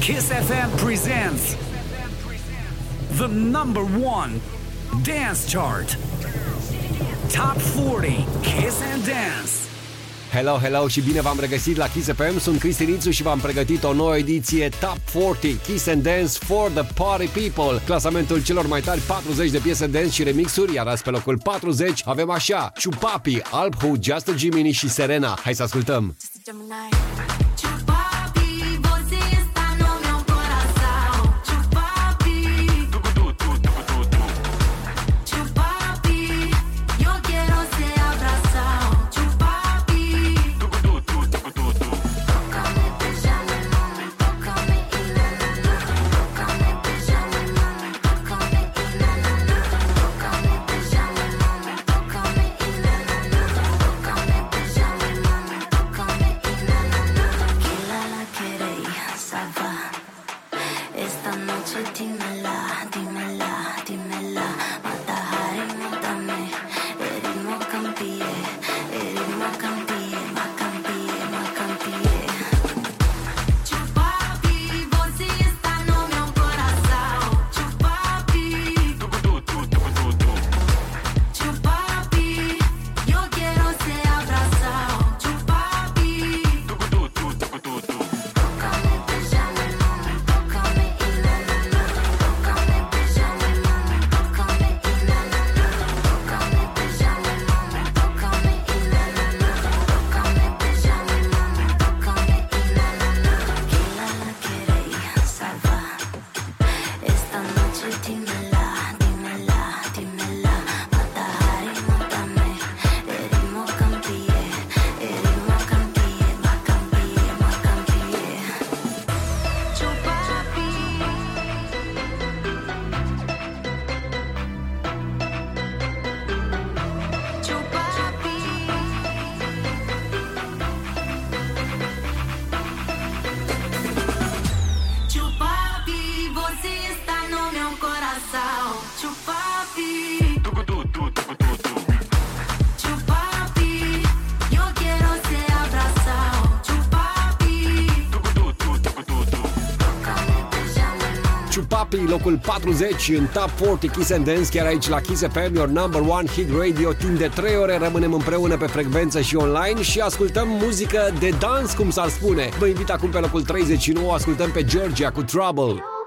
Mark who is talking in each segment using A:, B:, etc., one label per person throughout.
A: Kiss FM presents the number one dance chart. Top 40 Kiss and Dance.
B: Hello, hello și bine v-am regăsit la Kiss FM. Sunt Cristi Nițu și v-am pregătit o nouă ediție Top 40 Kiss and Dance for the Party People. Clasamentul celor mai tari 40 de piese dance și remixuri, iar azi pe locul 40 avem așa, Chupapi, Alb Just a Jiminy și Serena. Hai să ascultăm!
C: Just a
B: locul 40 în Top 40 Kiss and Dance, chiar aici la Kiss FM, your number one hit radio. Timp de 3 ore rămânem împreună pe frecvență și online și ascultăm muzică de dans, cum s-ar spune. Vă invit acum pe locul 39, ascultăm pe Georgia cu Trouble.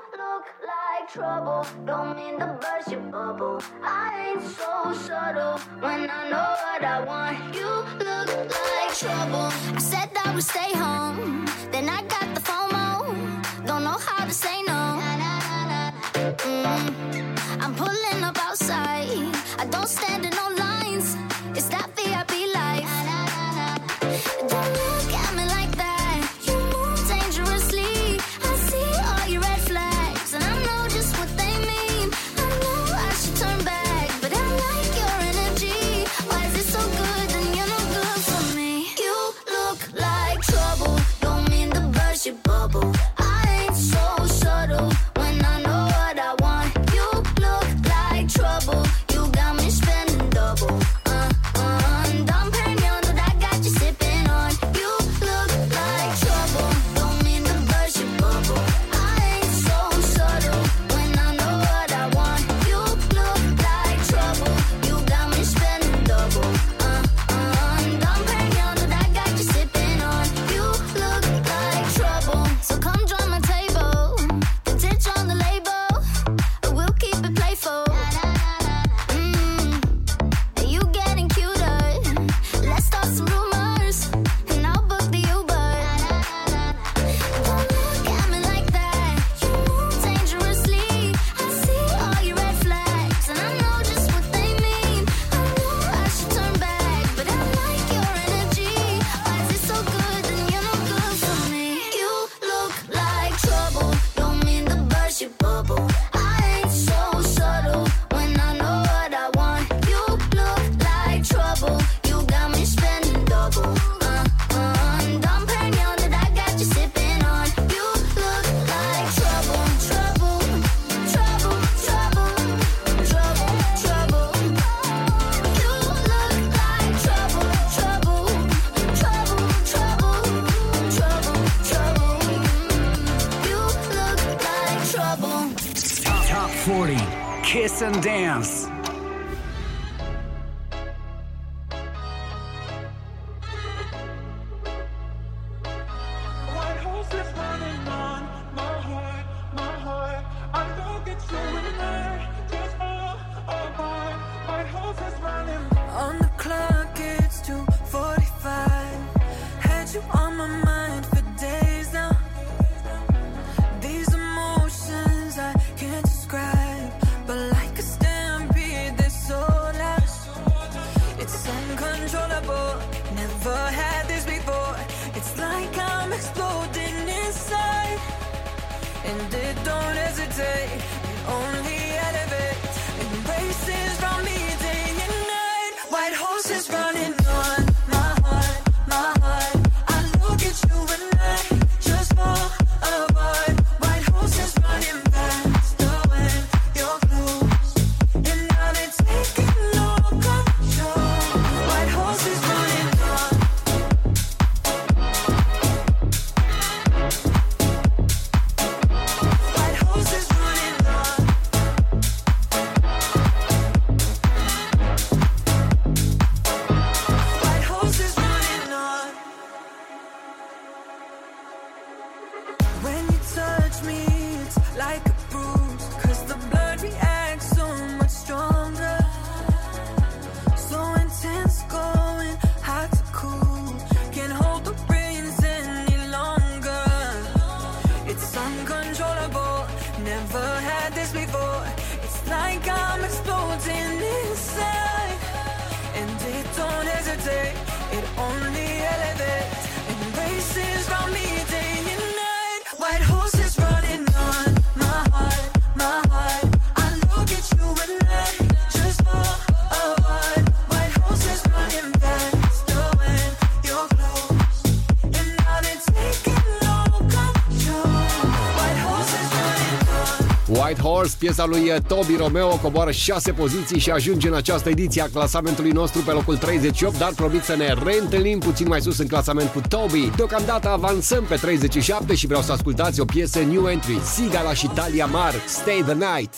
C: Piesa lui Toby Romeo coboară 6 poziții și ajunge în această ediție a clasamentului nostru pe locul 38, dar promit să ne reîntâlnim puțin mai sus în clasament cu Toby. Deocamdată avansăm pe 37 și vreau să ascultați o piesă new entry, Sigala și Talia Mar, Stay the Night.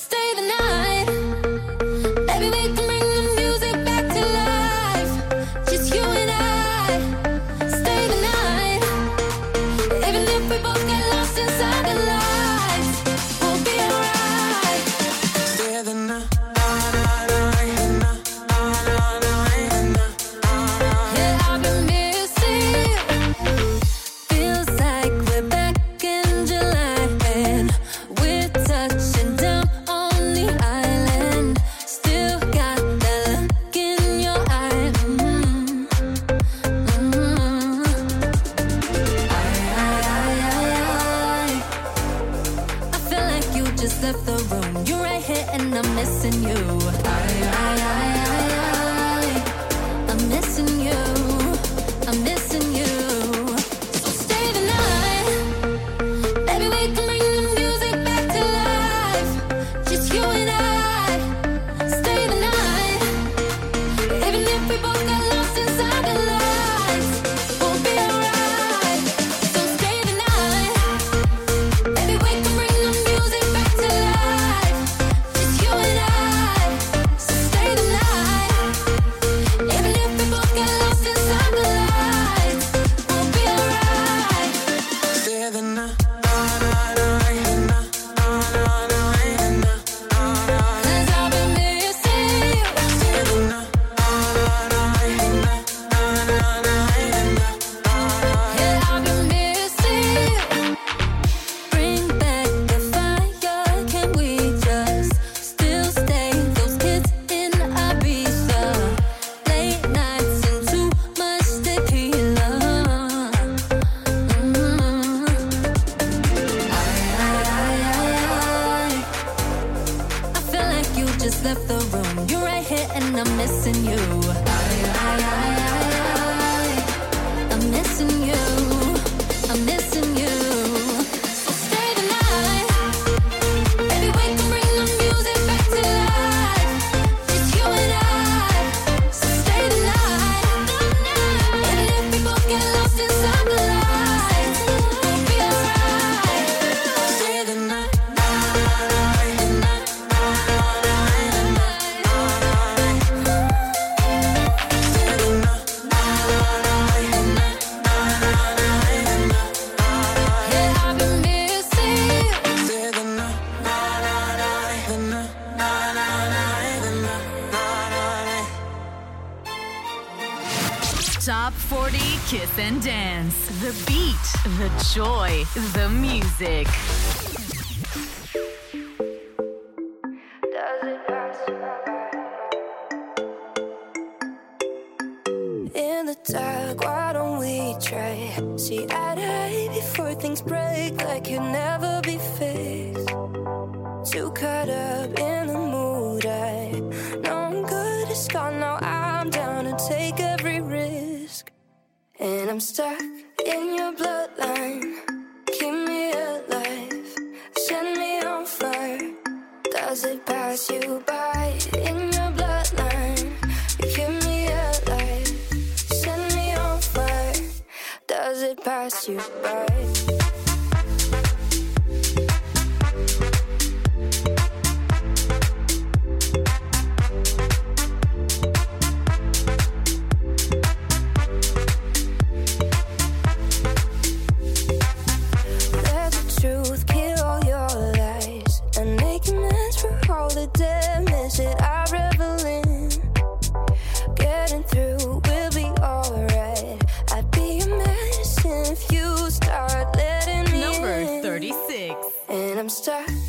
D: Monster.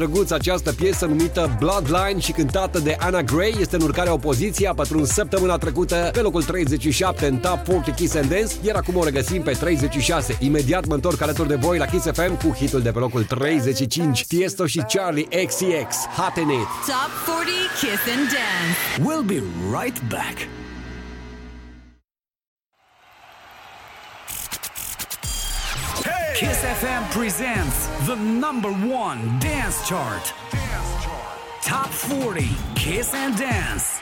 D: drăguț această piesă numită Bloodline și cântată de Anna Gray este în urcarea opoziției, a pătruns săptămâna trecută pe locul 37 în Top 40 Kiss and Dance, iar acum o regăsim pe 36. Imediat mă întorc alături de voi la Kiss FM cu hitul de pe locul 35, Tiesto și Charlie XCX, Hot in It.
E: Top 40 Kiss and Dance.
A: We'll be right back. FM presents the number one dance chart. Dance chart. Top 40 Kiss and Dance.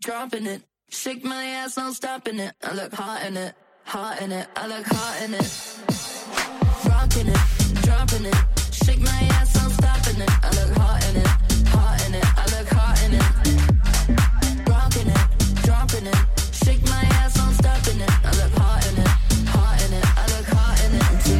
F: dropping it. Shake my ass, no stopping it. I look hot in it, hot in it. I look hot in it. Rocking it, dropping it. Shake my ass, no stopping it. I look hot in it, hot in it. I look hot in it. Rocking it, dropping it. Shake my ass, no stopping it. I look hot in it, hot in it. I look hot in it.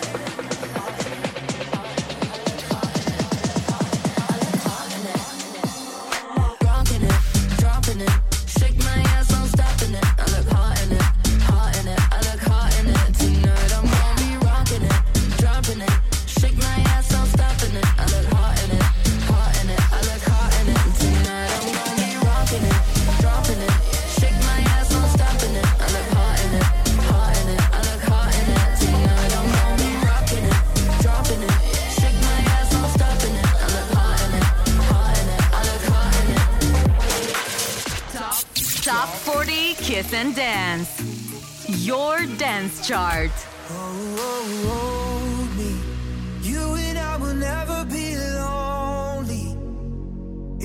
E: Kiss and Dance, your dance chart.
G: Oh, oh, oh, me. You and I will never be lonely.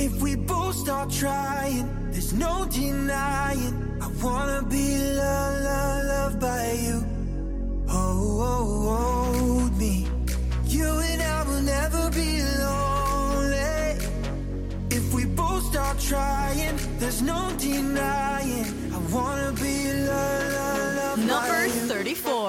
G: If we both start trying, there's no denying. I wanna be loved, loved, loved by you. Oh, oh, hold me. You and I will never be lonely start trying, there's no denying. I wanna be loved, loved, loved Number 34.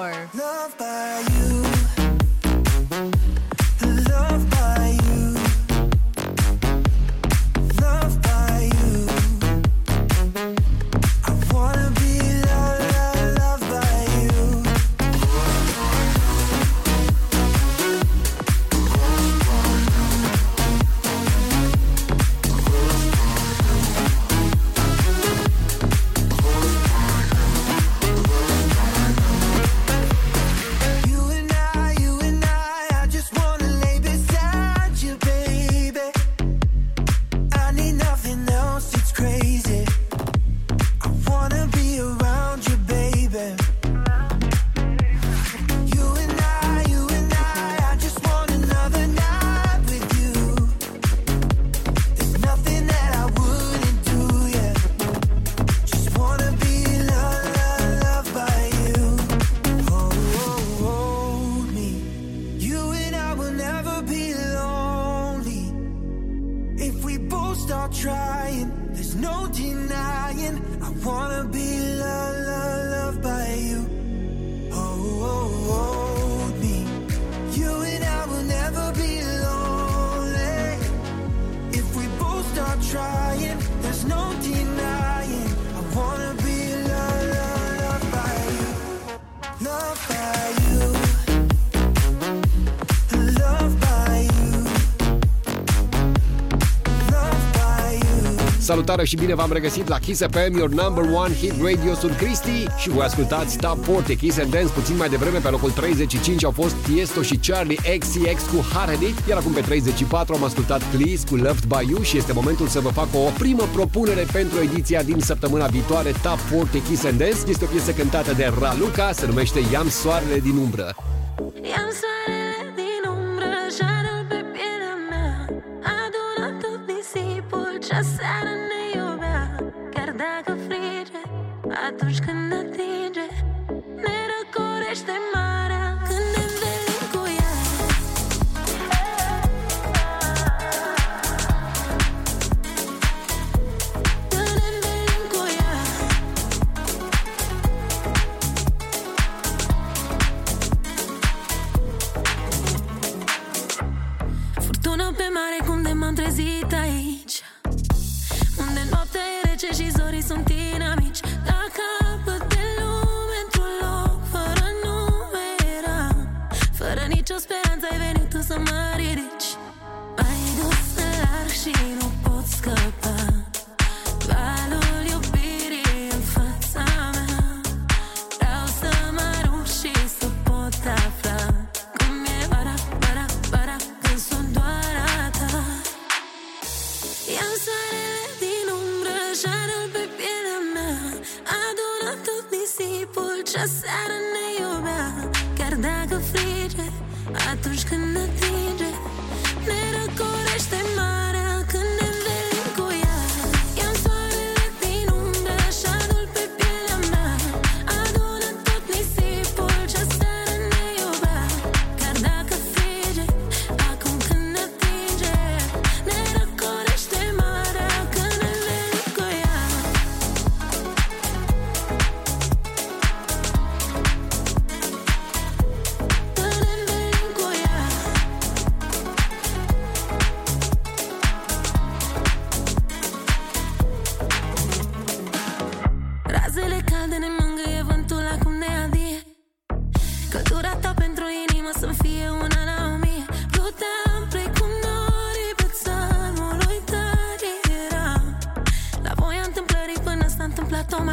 E: Salutare și bine v-am regăsit la Kiss FM, your number one hit radio. Sunt Cristi și voi ascultați Top 40 Kiss and Dance. Puțin mai devreme, pe locul 35 au fost Tiesto și Charlie XCX cu Hard iar acum pe 34 am ascultat Please cu Loved By You și este momentul să vă fac o primă propunere pentru ediția din săptămâna viitoare Top 40 Kiss and Dance. Este o piesă cântată de Raluca, se numește Iam Soarele din umbră.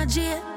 A: dia.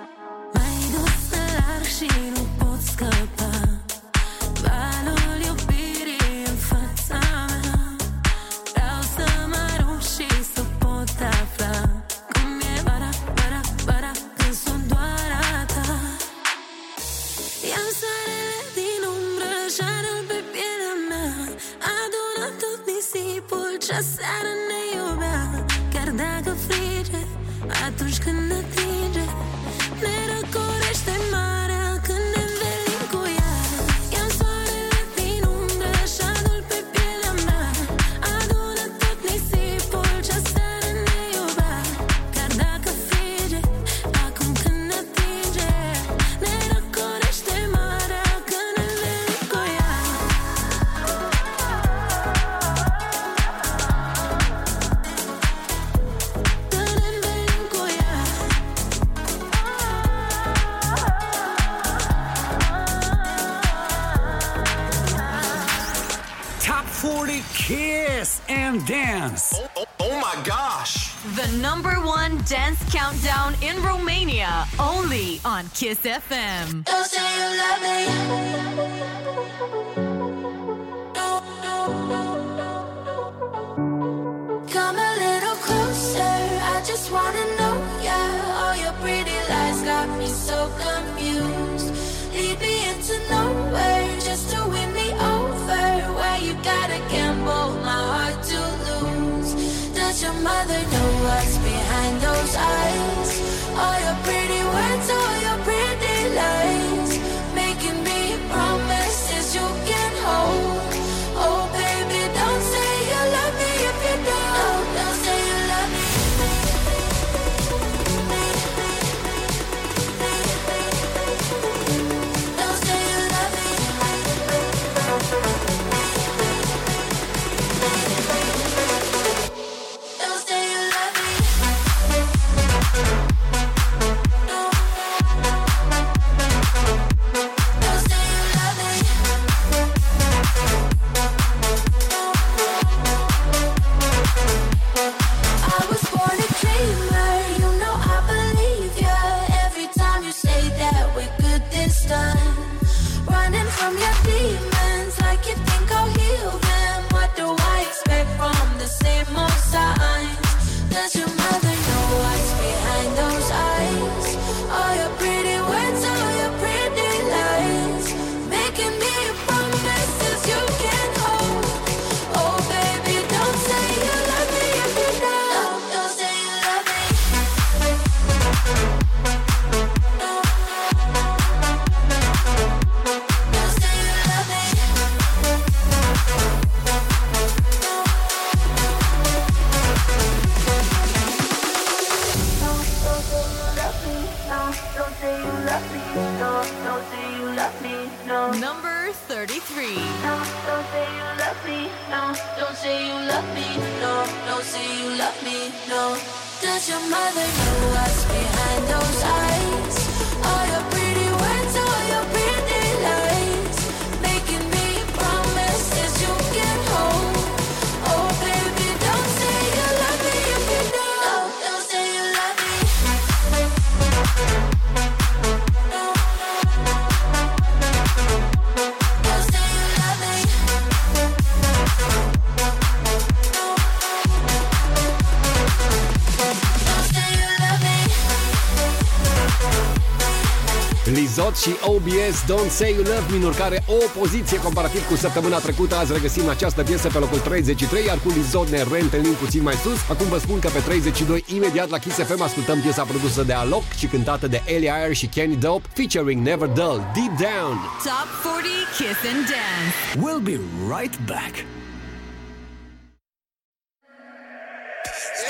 A: Kiss
E: FM.
D: și OBS Don't Say You Love Me, în urcare o poziție comparativ cu săptămâna trecută. Azi regăsim această piesă pe locul 33, iar cu Lizod ne reîntâlnim puțin mai sus. Acum vă spun că pe 32, imediat la Kiss FM, ascultăm piesa produsă de Alok și cântată de Ellie Ayer și Kenny Dope, featuring Never Dull, Deep Down.
E: Top 40 Kiss and Dance.
A: We'll be right back.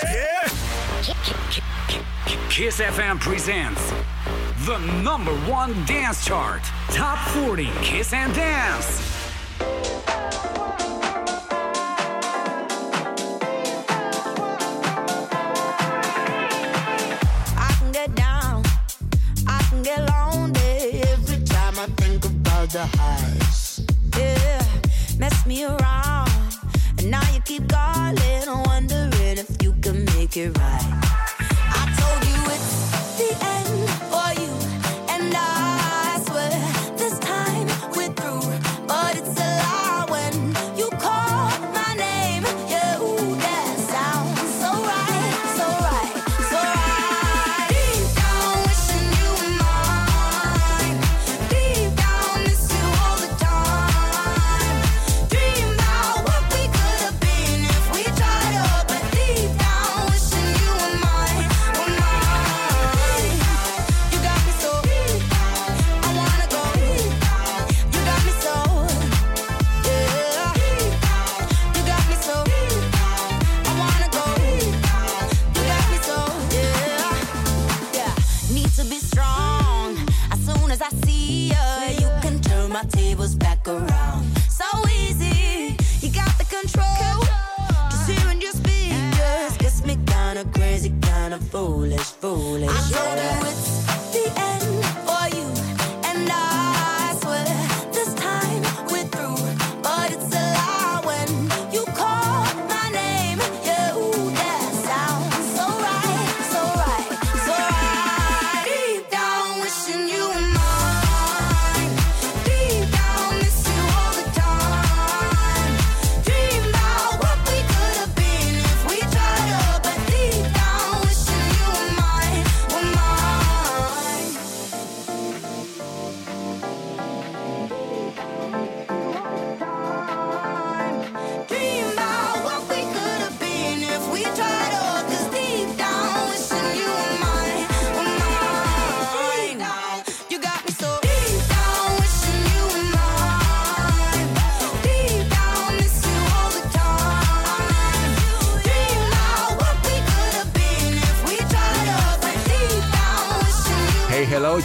A: Yeah! Kiss FM presents The number one dance chart. Top 40 Kiss and Dance.
C: the highs. Yeah, mess me around. And now you keep calling, wondering if you can make it right.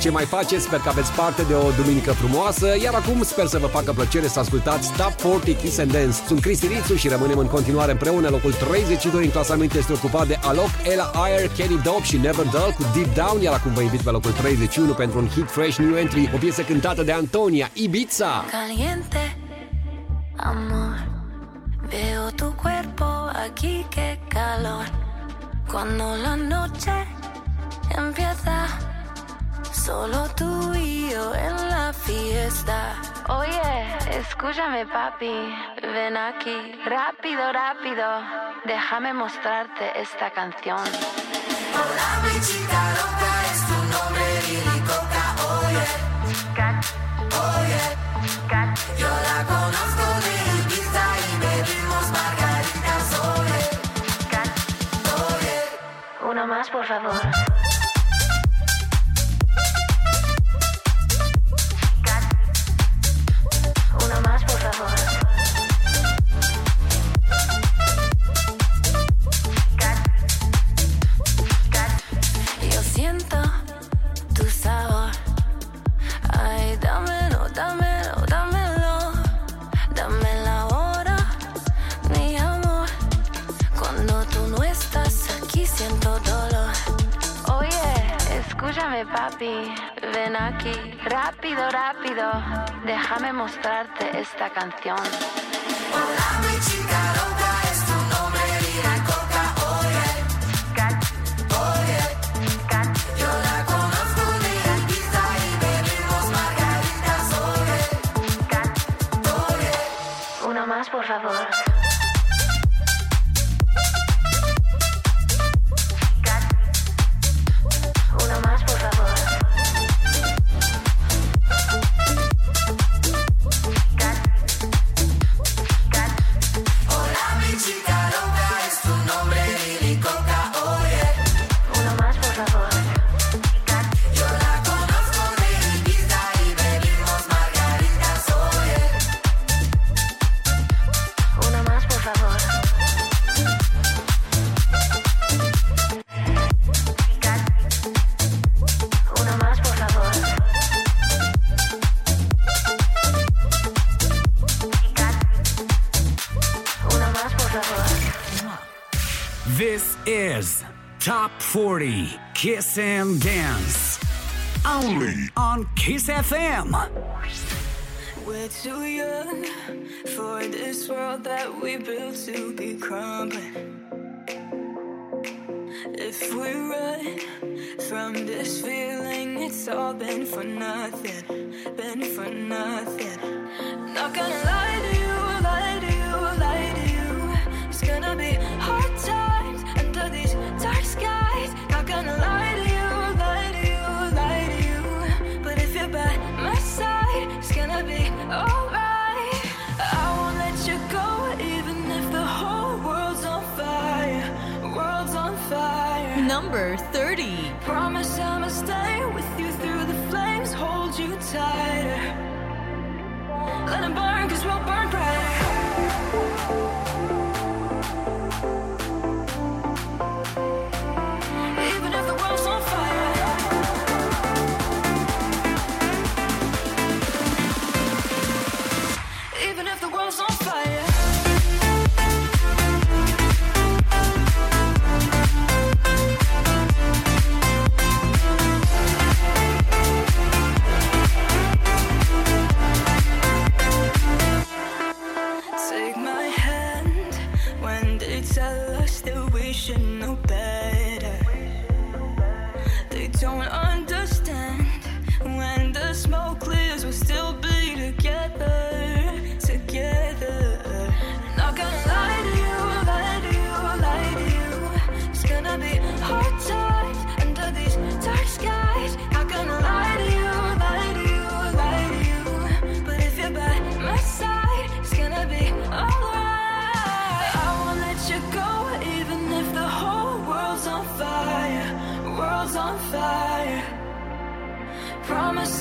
D: Ce mai faceți? Sper că aveți parte de o duminică frumoasă, iar acum sper să vă facă plăcere să ascultați Top 40 Kiss and Dance. Sunt Cristi Rițu și rămânem în continuare împreună. Locul 32 în clasament este ocupat de Alok, Ella Ayer, Kenny Dope și Never Dull cu Deep Down, iar acum vă invit pe locul 31 pentru un hit fresh new entry, o piesă cântată de Antonia, Ibiza.
H: Caliente, amor. Veo tu cuerpo aquí, qué calor. Cuando la noche empieza, solo tú y yo en la fiesta. Oye, escúchame papi, ven aquí, rápido, rápido, déjame mostrarte esta canción. Hola mi chica loca, es tu nombre Lili Coca, oye, oye, yo la conozco de Ibiza y bebimos margaritas, oye, oye, uno más por favor. Déjame mostrarte esta canción.
A: FM.
I: We're too young for this world that we built to be crumbling. If we run from this feeling, it's all been for nothing,
E: time.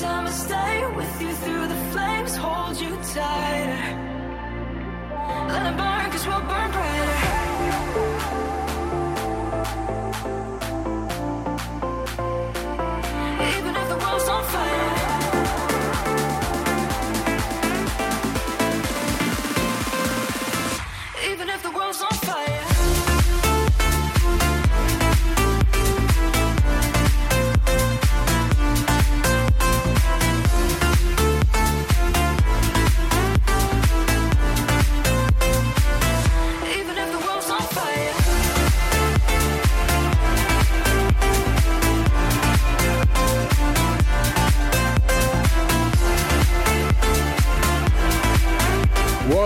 I: Promise I'ma stay with you through the flames, hold you tighter. Let it burn, cause we'll burn brighter.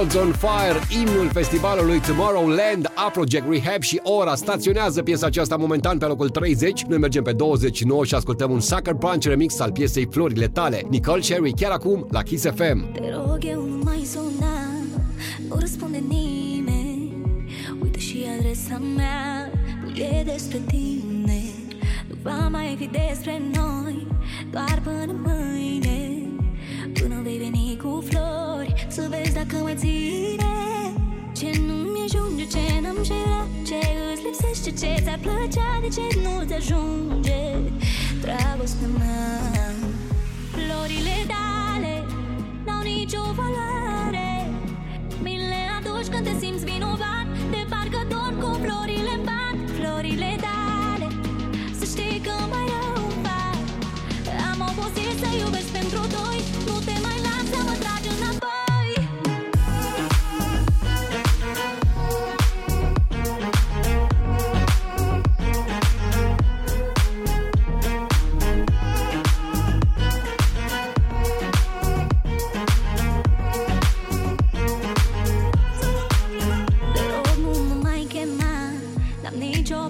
D: Worlds on Fire, imnul festivalului Tomorrowland, Afrojack Rehab și Ora staționează piesa aceasta momentan pe locul 30. Noi mergem pe 29 și ascultăm un Sucker Punch remix al piesei Florile tale. Nicole Cherry chiar acum la Kiss FM.
J: Te rog, eu nu mai suna Nu răspunde nimeni Uite și adresa mea Nu e despre tine Nu va mai fi despre noi Doar până mâine Până vei veni cu flori Să vezi dacă mă ține. Ce nu-mi ajunge, ce n-am cerea Ce îți lipsește, ce ți-ar plăcea De ce nu-ți ajunge? Dragostea mea Florile tale N-au nicio valoare. Mi le aduci când te simți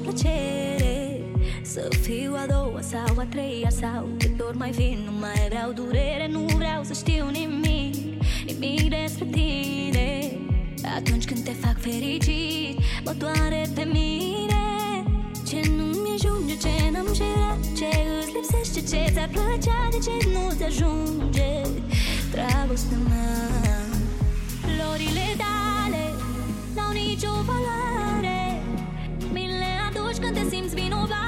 J: plăcere. Să fiu a doua sau a treia Sau cât ori mai fi Nu mai vreau durere Nu vreau să știu nimic Nimic despre tine. Atunci când te fac fericit Mă doare pe mine. Ce nu-mi ajunge, ce n-am cerea Ce îți lipsește, ce ți-ar plăcea De ce nu-ți ajunge Dragostea mea? Florile tale N-au nicio valoare. Mi aduci când te simți vinovat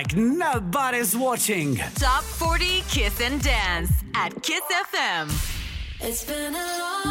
A: like nobody's watching.
K: Top 40 Kiss and Dance at Kiss FM.
E: It's been a long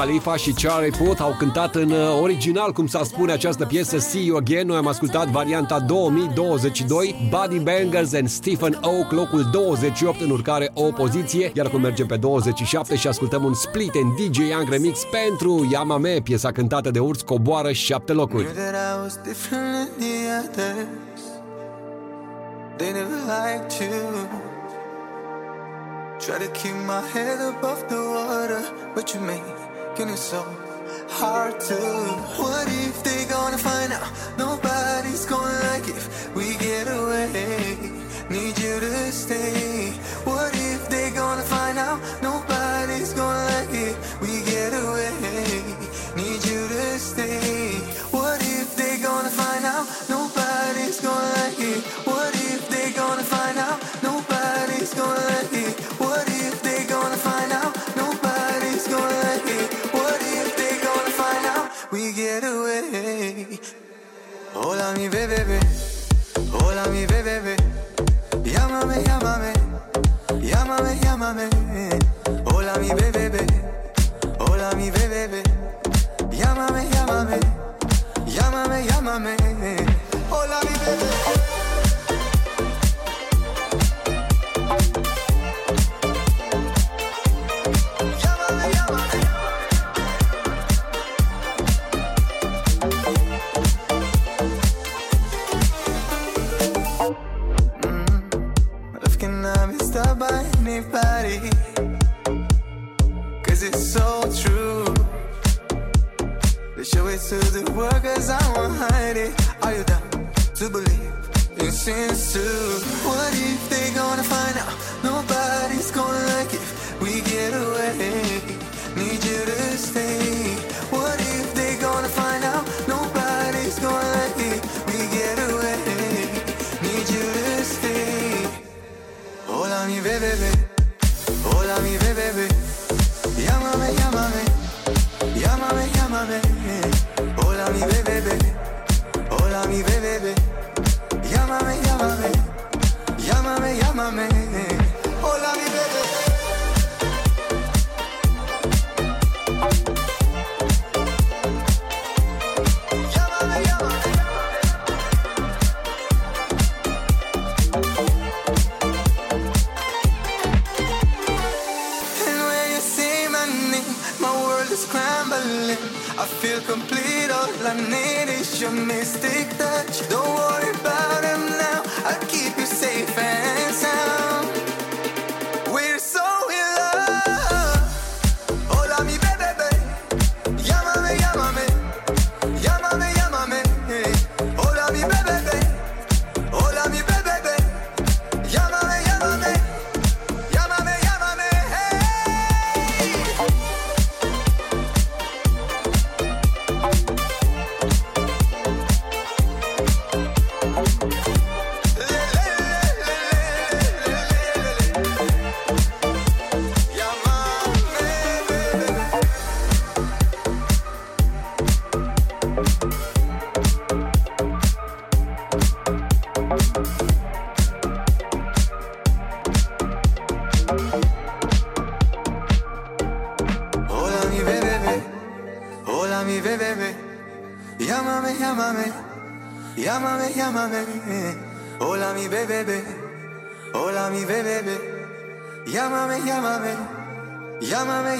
D: Khalifa și Charlie Puth au cântat în uh, original, cum s-a spune această piesă, See You Again. Noi am ascultat varianta 2022, Buddy Bangers and Stephen Oak, locul 28 în urcare o poziție, iar cum mergem pe 27 și ascultăm un split în DJ Young Remix pentru Yamame, piesa cântată de urs coboară 7 locuri.
G: Try to keep my head above the water, but you made broken so hard to. What if they gonna find out? Nobody's gonna like if we get away. Need you to stay. What if they gonna find out? Nobody mi bebé. Hola mi bebé. Llámame, llámame. Llámame, llámame. Hola mi bebé. Hola mi bebé, bebé. Llámame, llámame. Llámame, llámame.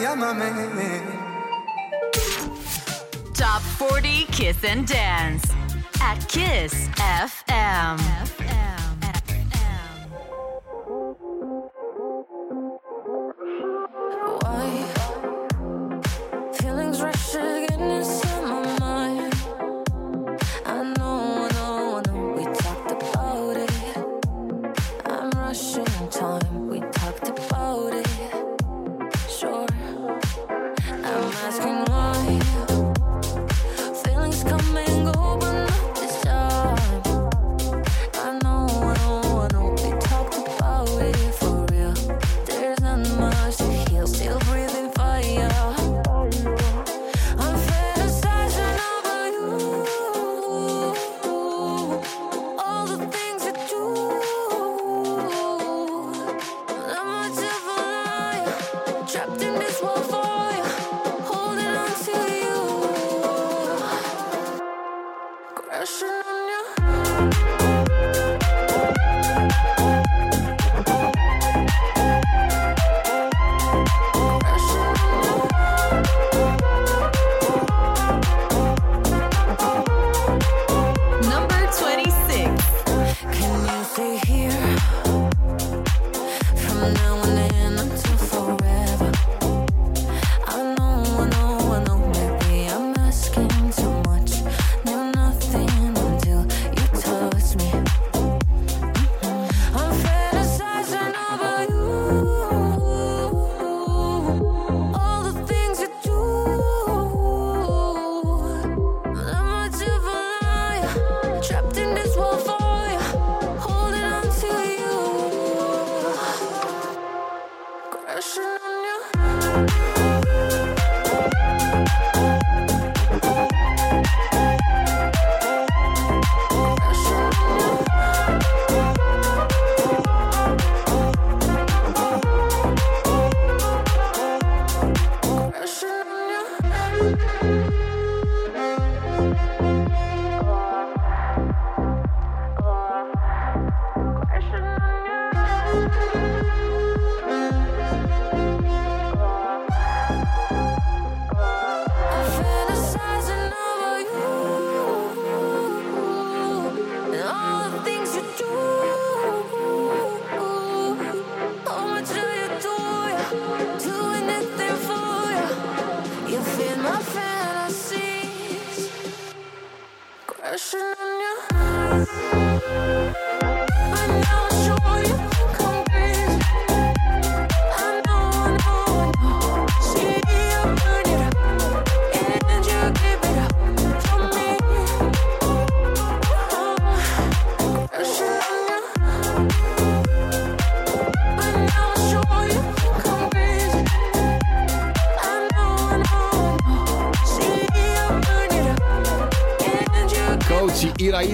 G: llámame.
E: Top 40 Kiss and Dance at Kiss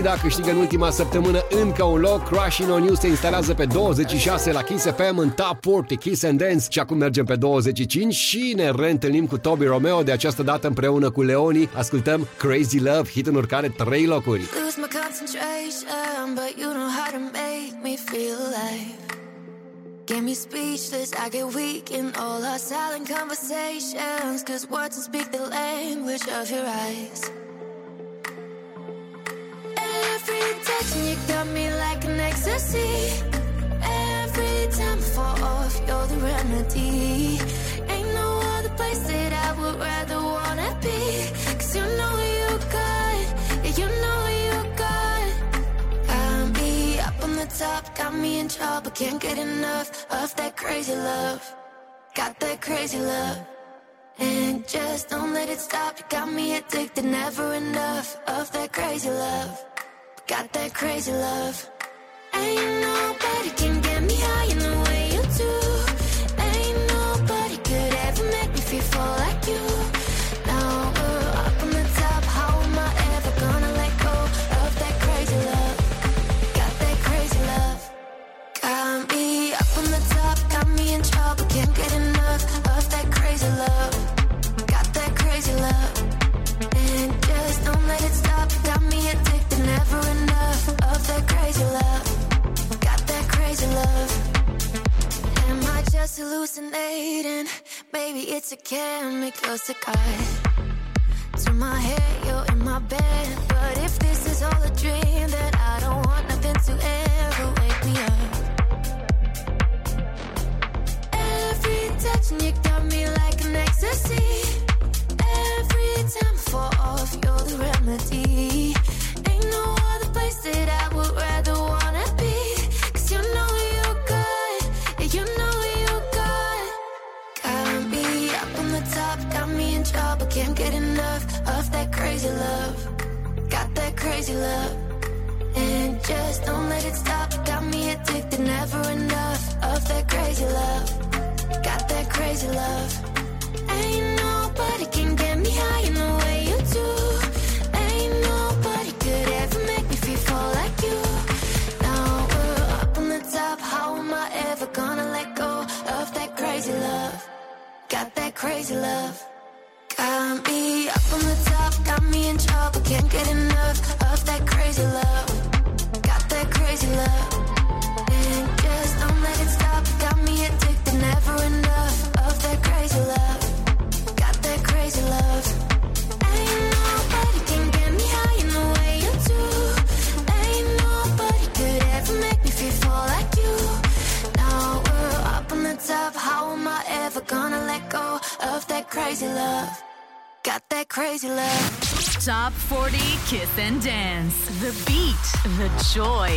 D: și Iraida câștigă în ultima săptămână încă un loc. Crushing on You se instalează pe 26 la Kiss FM în Top 40 Kiss and Dance și acum mergem pe 25 și ne reîntâlnim cu Toby Romeo de această dată împreună cu Leoni. Ascultăm Crazy Love, hit în urcare 3 locuri.
H: lose my concentration, but you know how to make me feel alive. Get me speechless, I get weak in all our silent conversations. Cause words don't speak the language of your eyes. Touch and you got me like an ecstasy. Every time I fall off, you're the remedy. Ain't no other place that I would rather wanna be. Cause you know you got, yeah, you know you got. Got me up on the top, got me in trouble, can't get enough of that crazy love. Got that crazy love. And just don't let it stop. You got me addicted, never enough of that crazy love. Got that crazy love. Ain't nobody can get me high in the way you do. Ain't nobody could ever make me feel full like you. Now we're up on the top. How am I ever gonna let go of that crazy love? Got that crazy love. Got me up on the top, got me in trouble, can't get enough of that crazy love. But if this is all a dream, then I don't want nothing to ever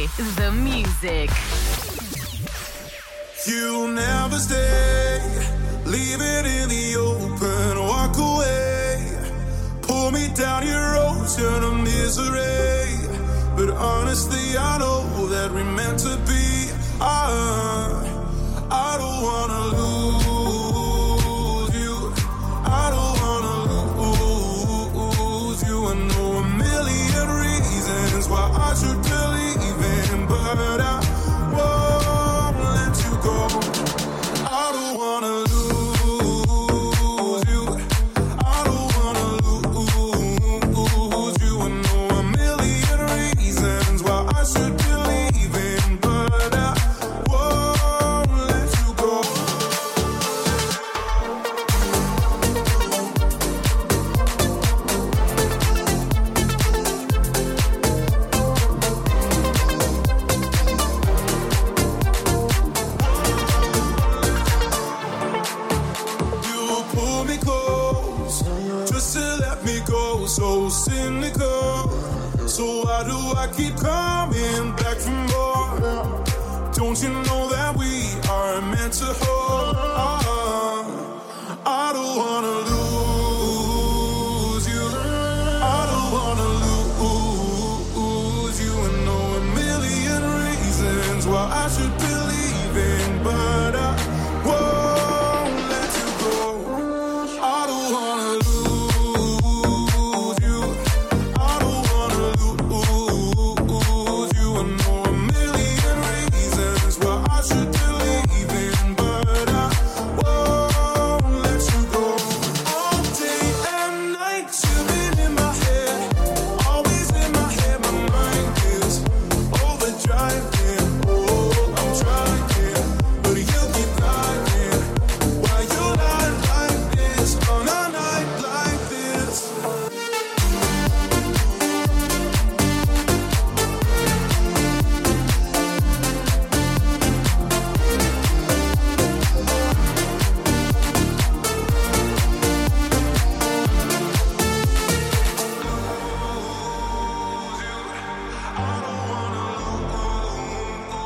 K: joy, the music.
L: You'll never stay. Leave it in the open. Walk away. Pull me down your ocean of misery. But honestly, I know that we're meant to be. I, I don't wanna lose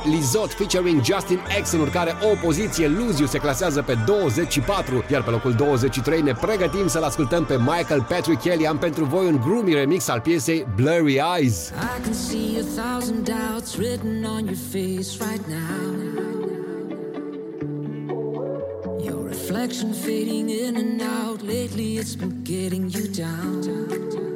D: Lizot featuring Justin X în urcare o poziție, Luziu se clasează pe 24, iar pe locul 23 ne pregătim să-l ascultăm pe Michael Patrick Kelly. Am pentru voi un gloomy remix al piesei Blurry Eyes.
M: I can see a thousand doubts written on your face right now. Your reflection fading in and out lately, it's been getting you down.
N: down, down.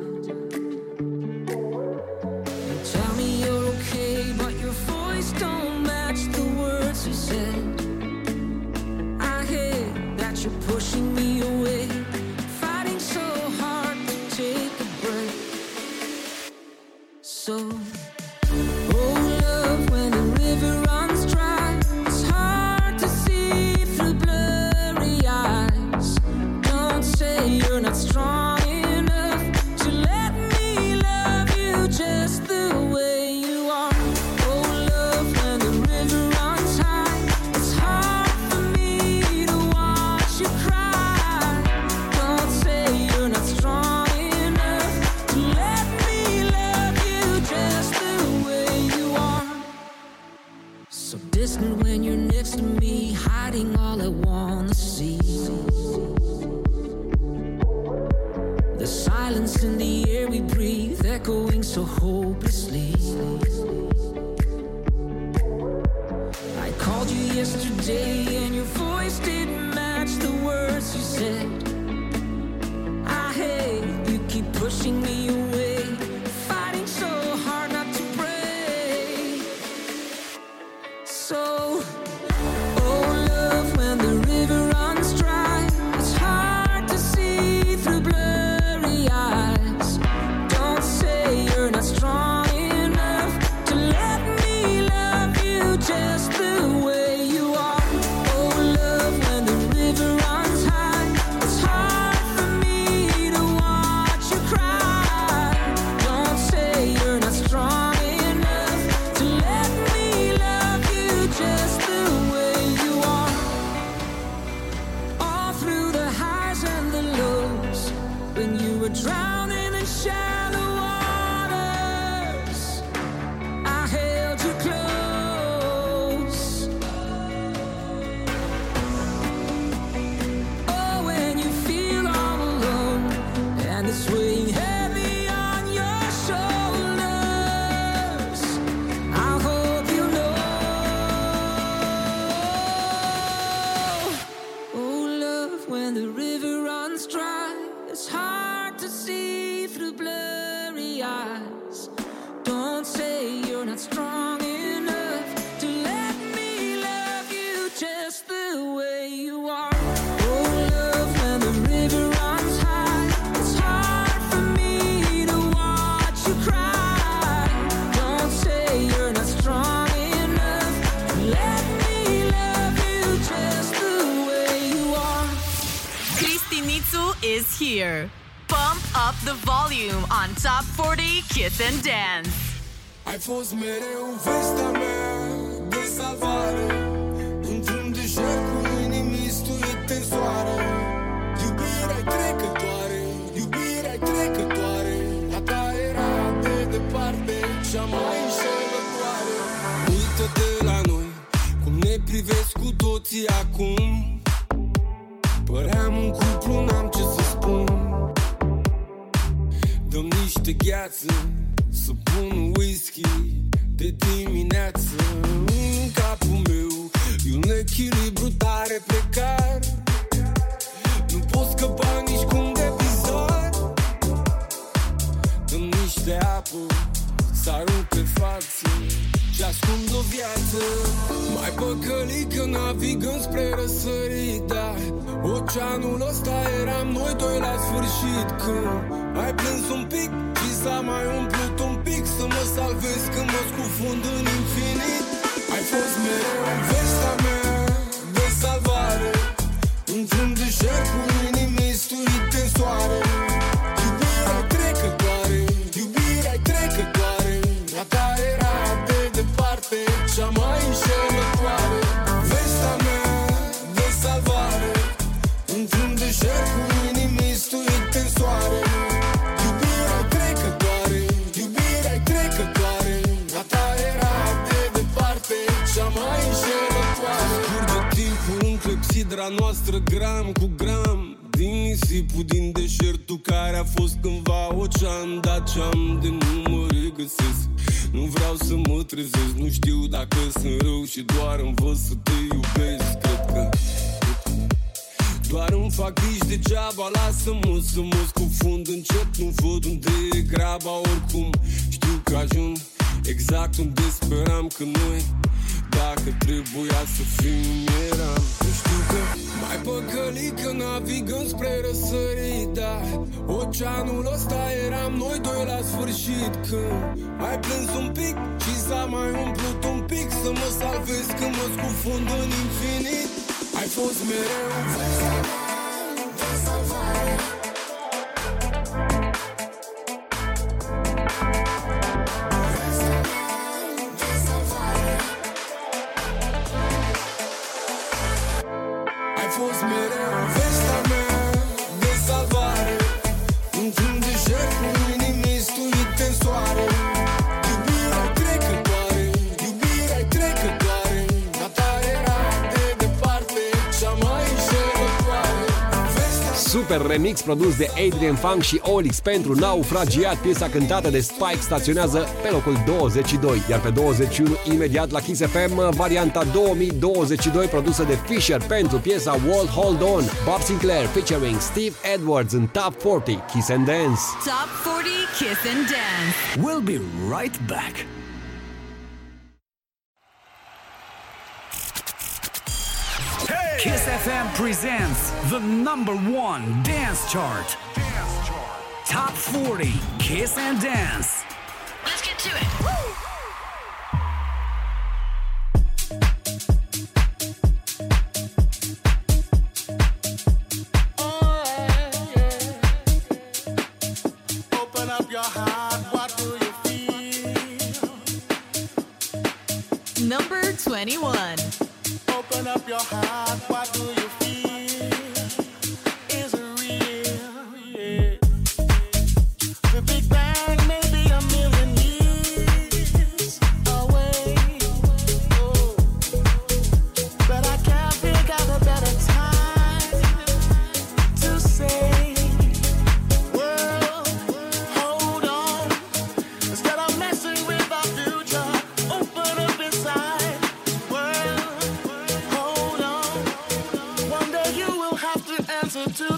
N: Niște gheață Să pun whisky de dimineață În capul meu. E un echilibru tare precar. Nu pot scăpa nici cum de bizar Dăm niște apă Să arunc pe față Și ascund o viață. Mai păcălit că navigăm spre răsărit Dar oceanul ăsta eram noi doi la sfârșit Când ai plâns un pic și s-a mai umplut un pic Să mă salvez când mă scufund în infinit. Ai fost mereu vestea mea de salvare Într-un deșert cu inimi stuite în soare. Iubirea trecătoare, iubirea trecătoare A ta era de departe cea mai înșelătoare în clepsidra noastră gram cu gram Din nisipul din deșertul care a fost cândva ocean Dar ce-am de nu mă regăsesc. Nu vreau să mă trezesc, nu știu dacă sunt rău Și doar învăț să te iubesc. Cred că doar îmi fac griji degeaba Lasă-mă să mă scufund încet Nu văd unde e graba. Oricum știu că ajung exact unde speram că noi Dacă trebuia să fim eram. Nu știu că mai păcălit că navigăm spre răsărit Dar oceanul ăsta eram noi doi la sfârșit Când ai plâns un pic și s-a mai umplut un pic Să mă salvez când mă scufund în infinit. Ai fost mereu. Ai
D: Super remix produs de Adrian Funk și Olix pentru Naufragiat. Piesa cântată de Spike staționează pe locul 22, iar pe 21 imediat la Kiss FM varianta 2022 produsă de Fisher pentru piesa Wall Hold On. Bob Sinclair featuring Steve Edwards în Top 40 Kiss and Dance.
E: Top 40 Kiss and Dance.
A: We'll be right back. Kiss FM presents the number one dance chart. Top 40 Kiss and Dance.
E: Let's get to it.
O: Oh, Open up your heart, what do you feel?
E: Number 21.
O: Open up your heart, to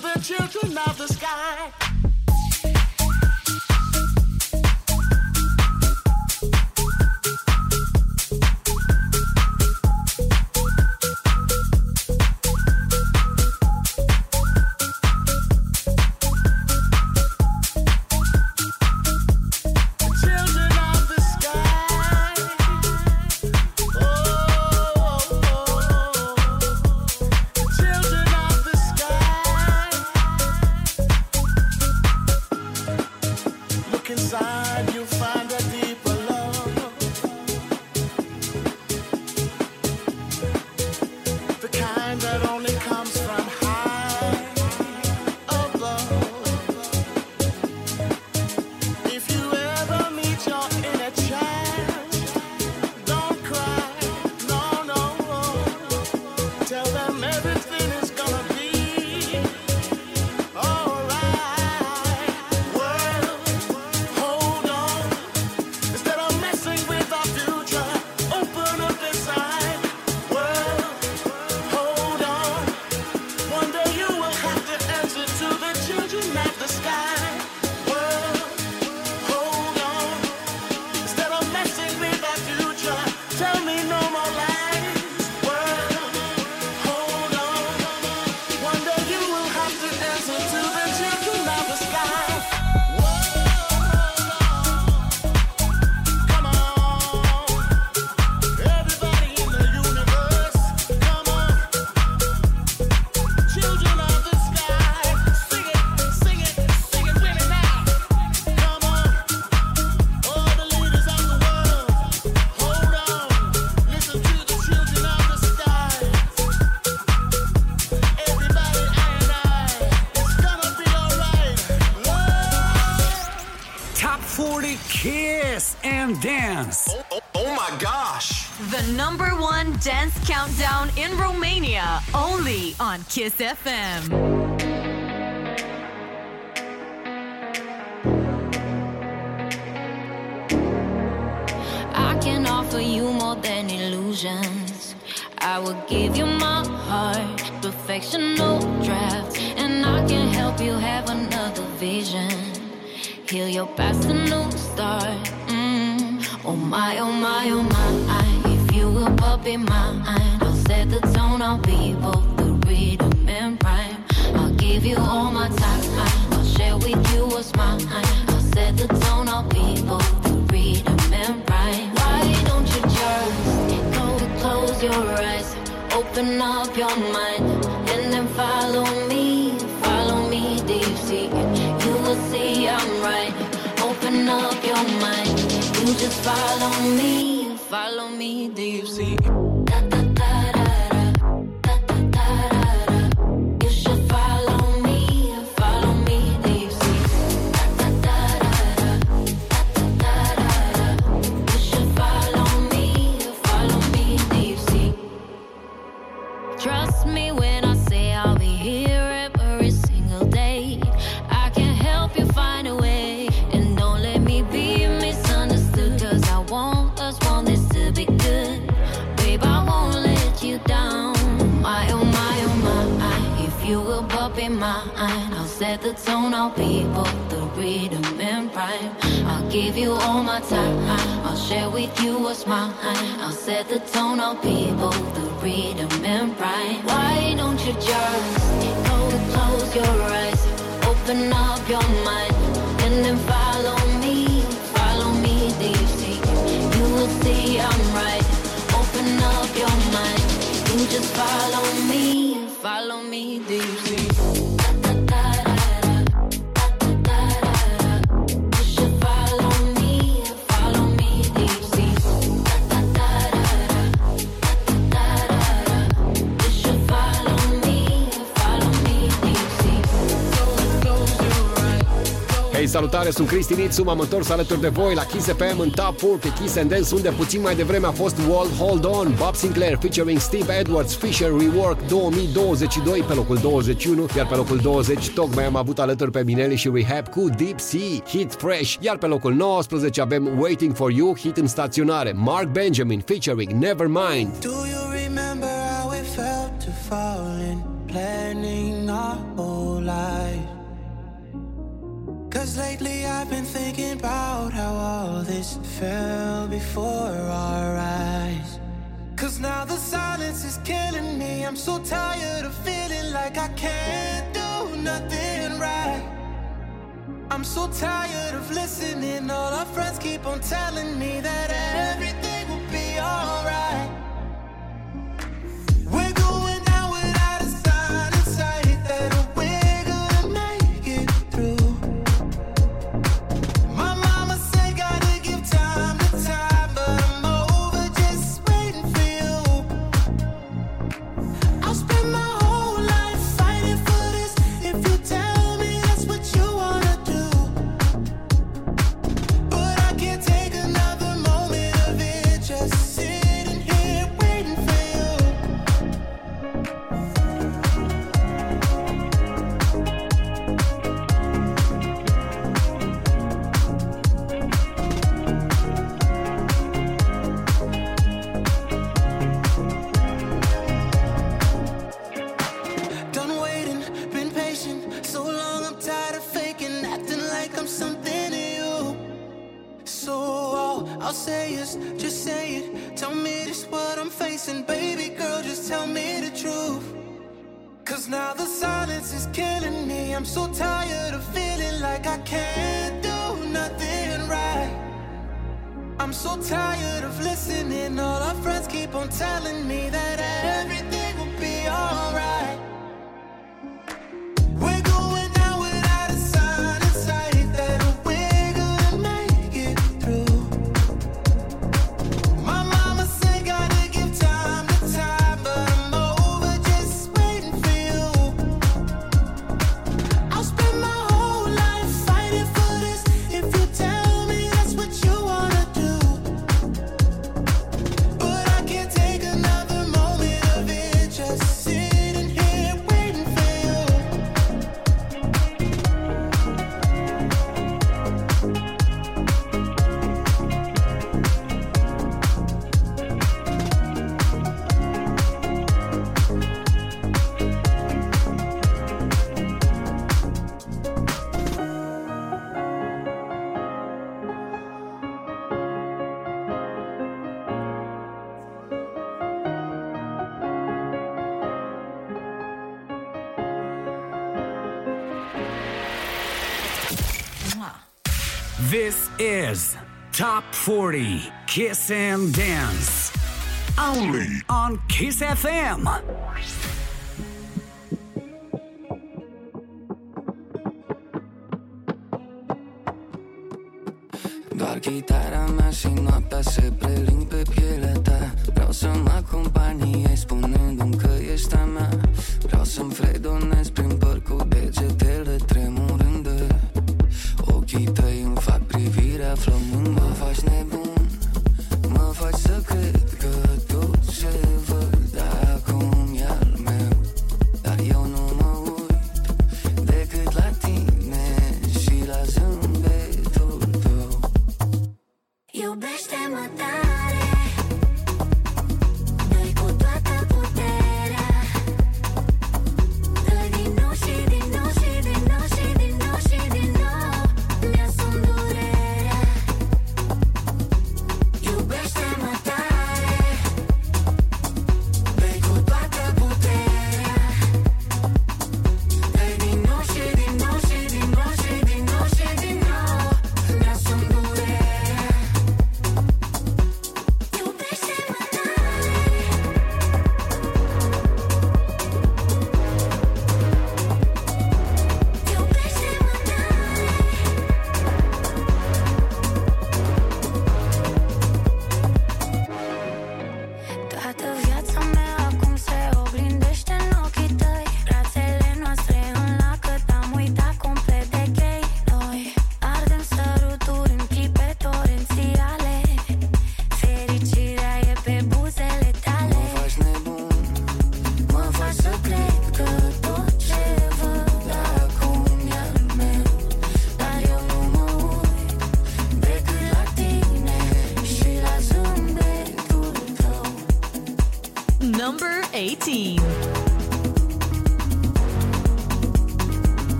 A: Dance.
P: Oh, oh, oh my gosh.
E: The number one dance countdown in Romania, only on Kiss FM.
C: I can offer you more than illusions. I will give you my heart, perfection, no draft, and I can help you have another vision. Heal your past, a new start. Oh my, oh my, oh my. If you will up in mine, I'll set the tone. I'll be both the rhythm and rhyme. I'll give you all my time. I'll share with you what's mine. I'll set the tone. I'll be both the rhythm and rhyme. Why don't you just go close your eyes, open up your mind, and then follow me, follow me deep sea. You will see I'm right. Open up your mind, just follow me, follow me sea. You set the tone. Be both the rhythm and rhyme. Why don't you just close your eyes, open up your mind, and then follow me, follow me deep. You will see I'm right. Open up your mind, you just follow me, follow me deep.
D: Salutare, sunt Cristi Nițu, m-am întors alături de voi la Kiss FM în Top 40 Kiss and Dance, unde puțin mai devreme a fost Wall Hold On, Bob Sinclair featuring Steve Edwards, Fisher Rework 2022 pe locul 21, iar pe locul 20 tocmai am avut alături pe Minelli și Rehab cu Deep Sea, Hit Fresh, iar pe locul 19 avem Waiting For You, hit în staționare, Mark Benjamin featuring Nevermind.
G: Do you lately I've been thinking about how all this fell before our eyes. Cause now the silence is killing me. I'm so tired of feeling like I can't do nothing right. I'm so tired of listening. All our friends keep on telling me that everything will be alright. Say just say it. Tell me this what I'm facing, baby girl. Just tell me the truth. Cause now the silence is killing me. I'm so tired of feeling like I can't do nothing right. I'm so tired of listening. All our friends keep on telling me that everything will be alright.
A: is Top 40 Kiss and Dance. Only on Kiss FM.
Q: Doar chitara mea și noaptea se preling pe pielea ta Vreau să mă acompanie spunându-mi că ești a mea Vreau să-mi fredonez prin păr cu degetele From one of us, neighbor.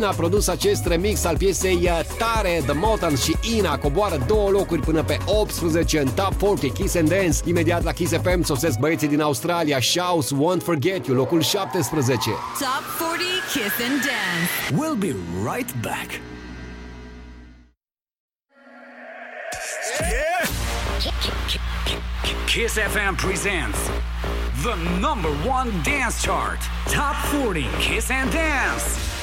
Q: Cristina a
D: produs acest remix al piesei uh, Tare The Motan și Ina coboară două locuri până pe 18 în Top 40 Kiss and Dance. Imediat la Kiss FM sosesc băieții din Australia Shouts Won't Forget You, locul 17.
E: Top 40 Kiss and Dance.
A: We'll be right back. Kiss FM presents the number one dance chart, Top 40 Kiss and Dance.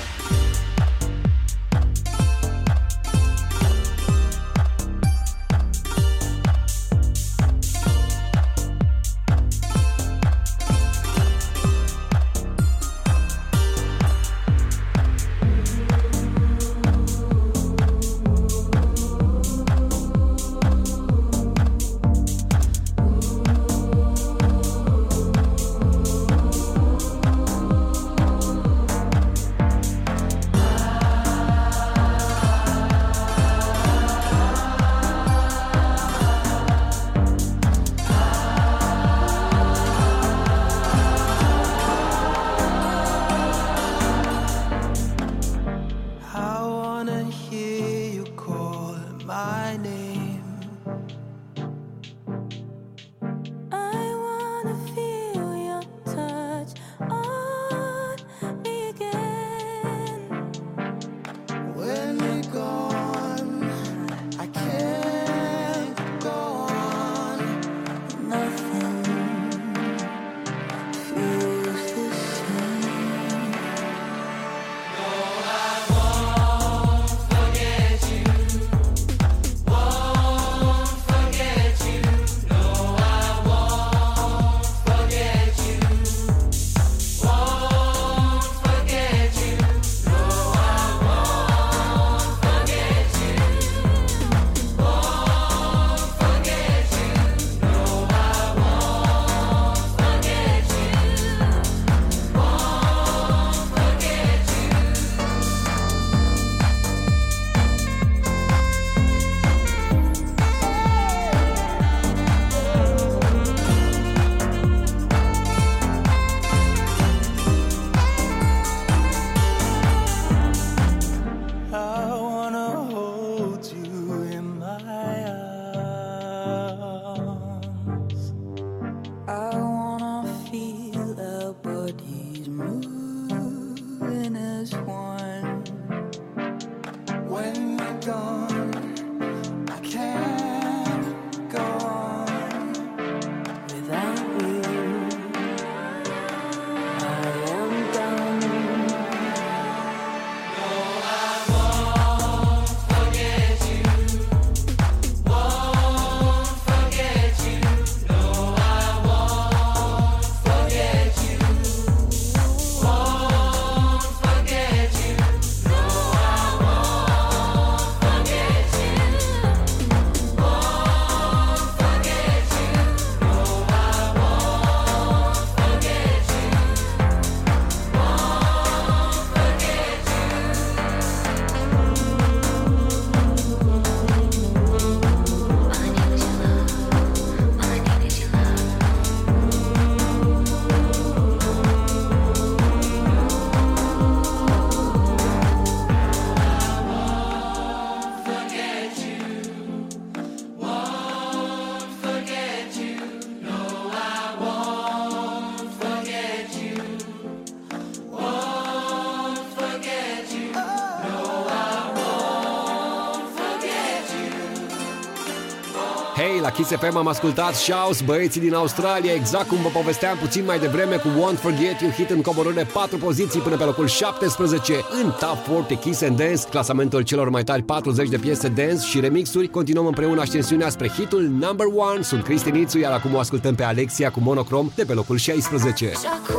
D: Kiss FM am ascultat Shouse, băieții din Australia, exact cum vă povesteam puțin mai devreme cu Won't Forget You hit în coborâre 4 poziții până pe locul 17 în Top 40 Kiss and Dance, clasamentul celor mai tari 40 de piese dance și remixuri. Continuăm împreună ascensiunea spre hitul number 1. Sunt Cristi Nițu, iar acum o ascultăm pe Alexia cu Monocrom de pe locul 16.
F: Și acum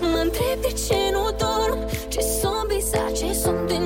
F: mă întreb de ce nu dorm Ce sunt visat, ce sunt de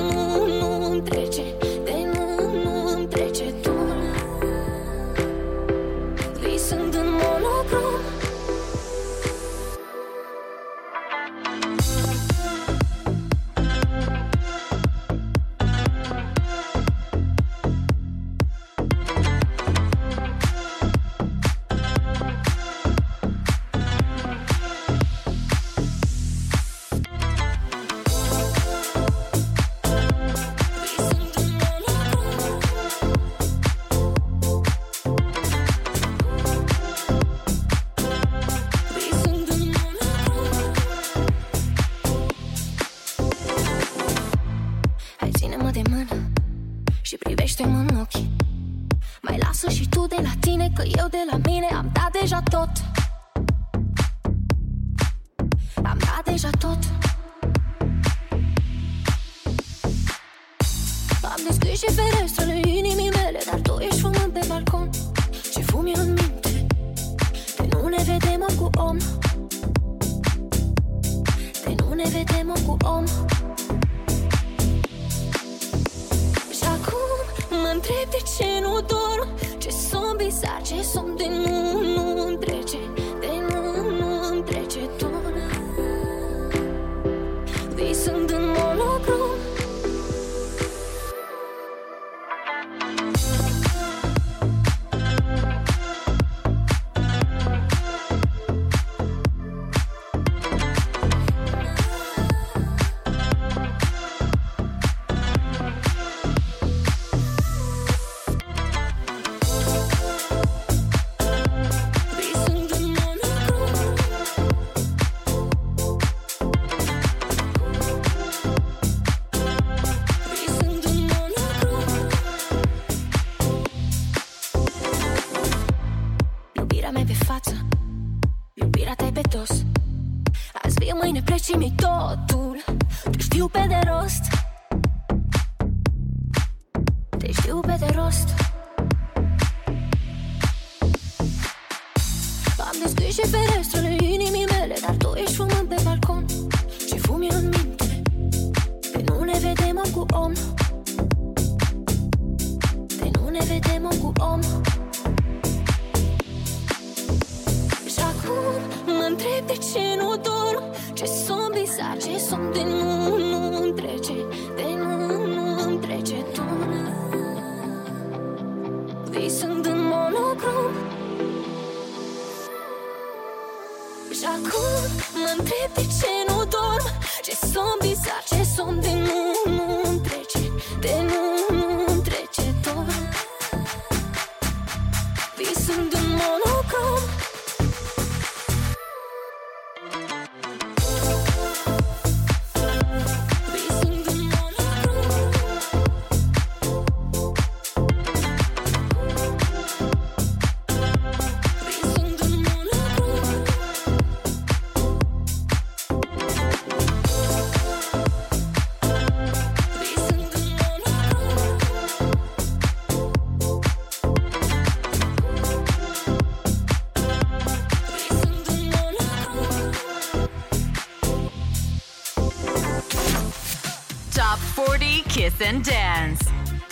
K: 40 Kiss and Dance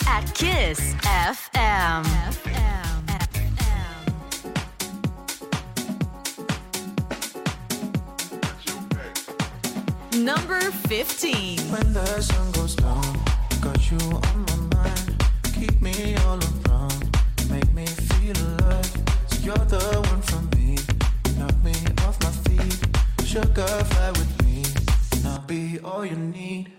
K: at Kiss FM. Number 15.
G: When the sun goes down, got you on my mind. Keep me all around, make me feel alive. So you're the one me, knock me off my feet. Sugar fly with me, and I'll be all you need.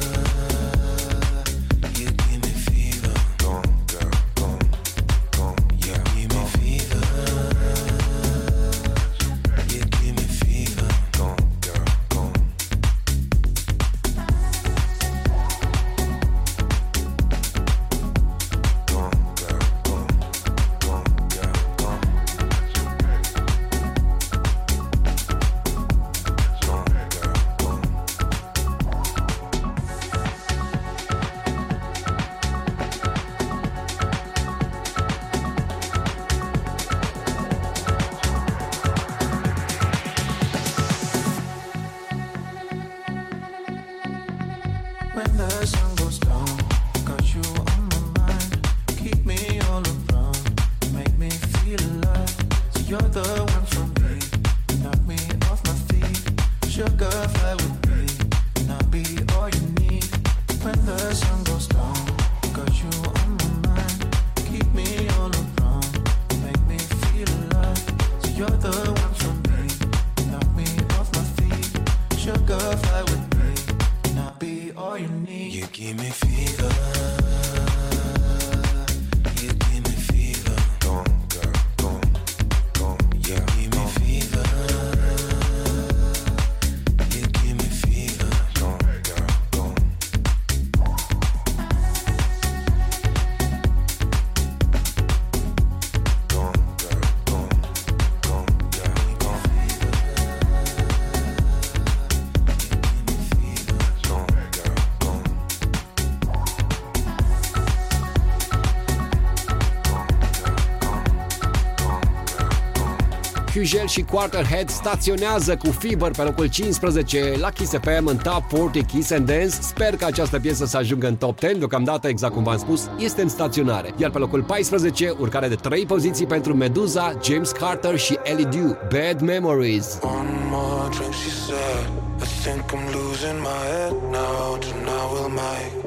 D: Fugel și Quarterhead staționează cu Fever pe locul 15 la Kiss FM în Top 40 Kiss and Dance. Sper că această piesă să ajungă în top 10, deocamdată, exact cum v-am spus, este în staționare. Iar pe locul 14, urcare de 3 poziții pentru Medusa, James Carter și Ellie Dew, Bad Memories.
R: One more drink, she said. I think I'm losing my head now, tonight we'll make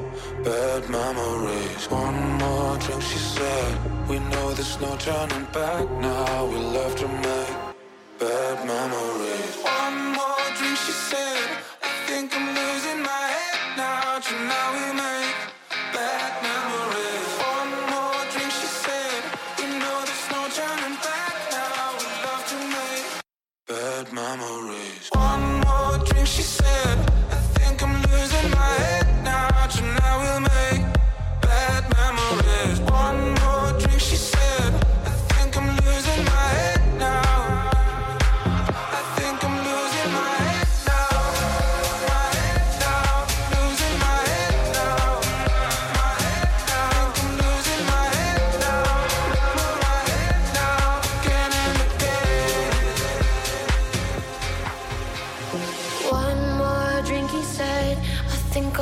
R: bad memories. One more drink, she said. We know there's no turning back now. We left her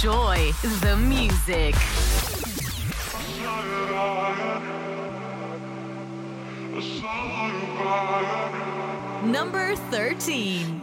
E: Enjoy the music. Number 13.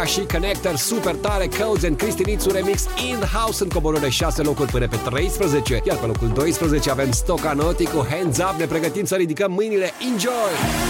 J: Maria și
D: Connector, super tare, Codes and Cristinițu Remix in-house în coborâre 6 locuri până pe 13, iar pe locul 12 avem Stocanotti cu Hands Up, ne pregătim să ridicăm mâinile, enjoy!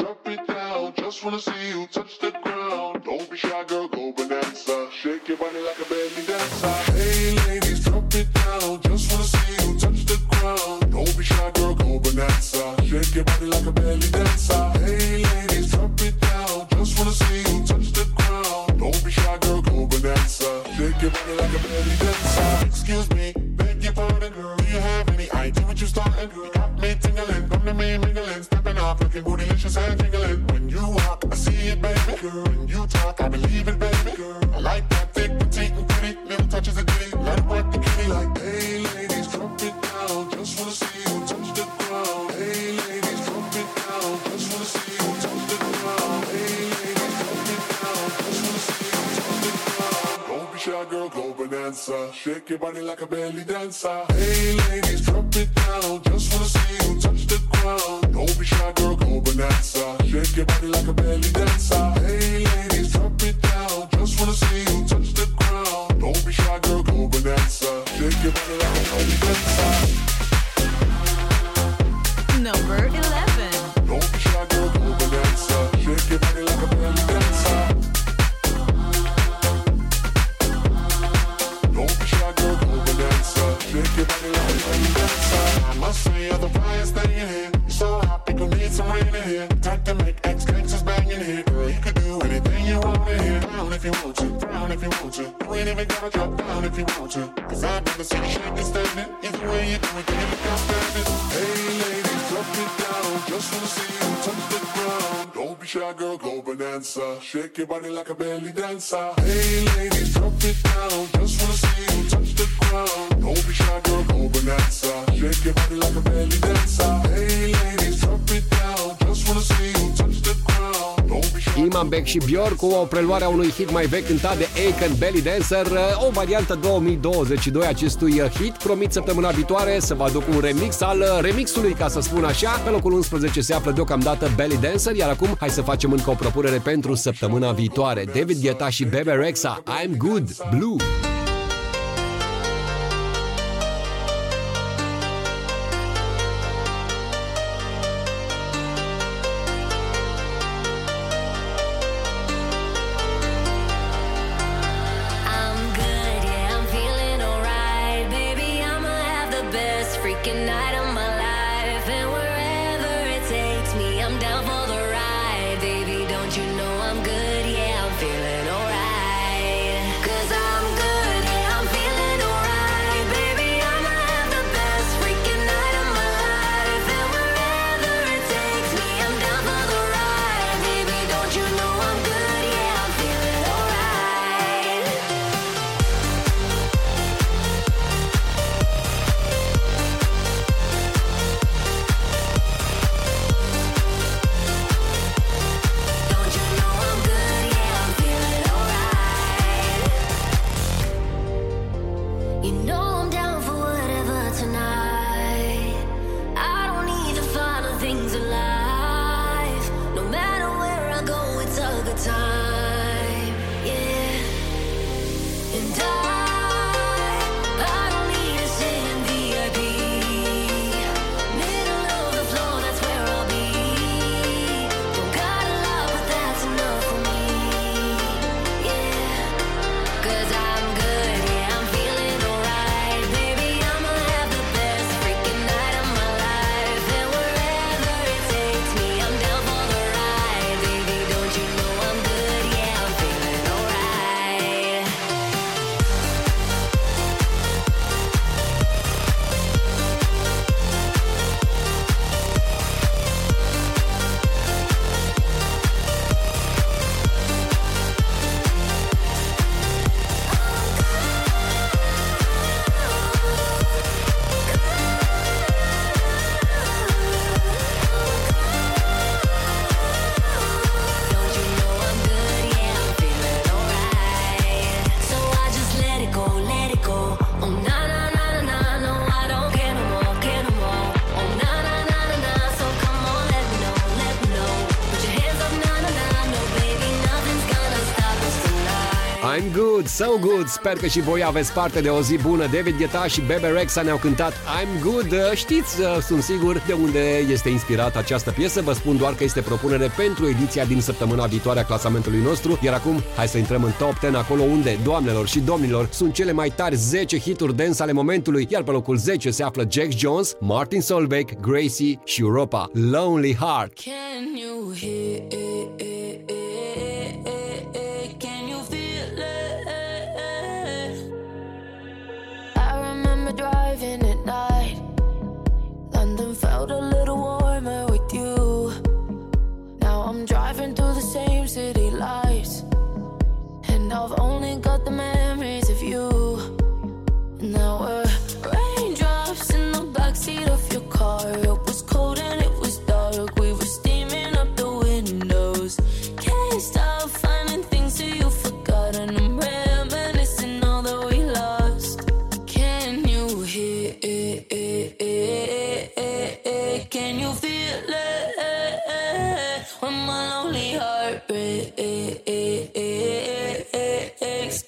S: body like a belly dancer. Excuse me.
C: și Björk cu o preluare a unui hit mai vechi cântat de Aiken Belly Dancer, o variantă 2022 acestui hit. Promit săptămâna viitoare să vă aduc un remix al remixului, ca să spun așa. Pe locul 11 se află deocamdată Belly Dancer, iar acum hai să facem încă o propunere pentru săptămâna viitoare. David Guetta și Bebe Rexa, I'm Good, Blue.
D: So
C: Good. Sper că și voi aveți parte de o zi bună. David Guetta și Bebe Rexa ne-au cântat I'm Good. Știți, uh, sunt sigur, de unde este inspirată această piesă. Vă spun doar că este propunere pentru ediția din săptămâna viitoare a clasamentului nostru. Iar acum, hai să intrăm în top 10, acolo unde, doamnelor și domnilor, sunt cele mai tari 10 hituri dance ale momentului. Iar pe locul 10 se află Jack Jones, Martin Solveig, Gracie și Europa.
F: Lonely Heart. Can you hear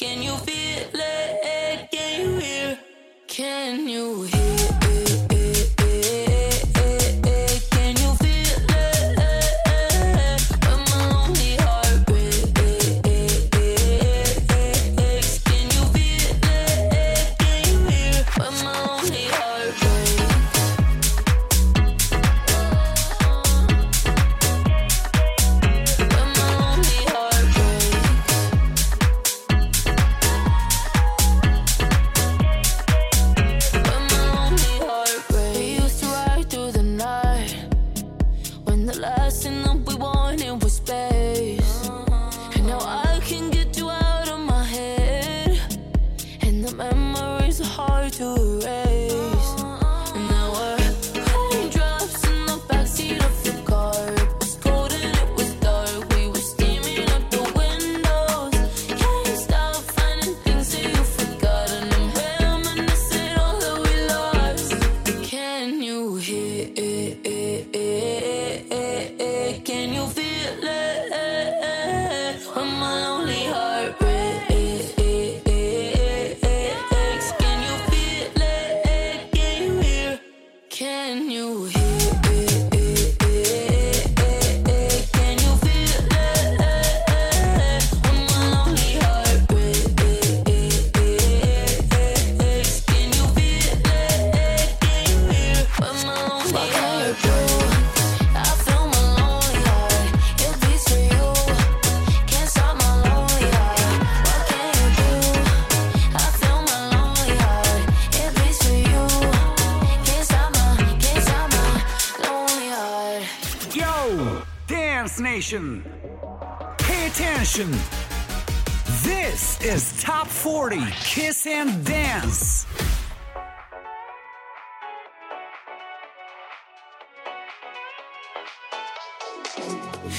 F: Can you feel it?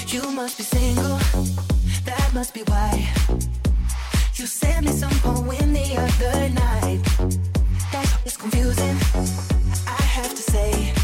F: You
H: must be single, that must be why. You sent me some poem the other night. That is confusing, I have to say.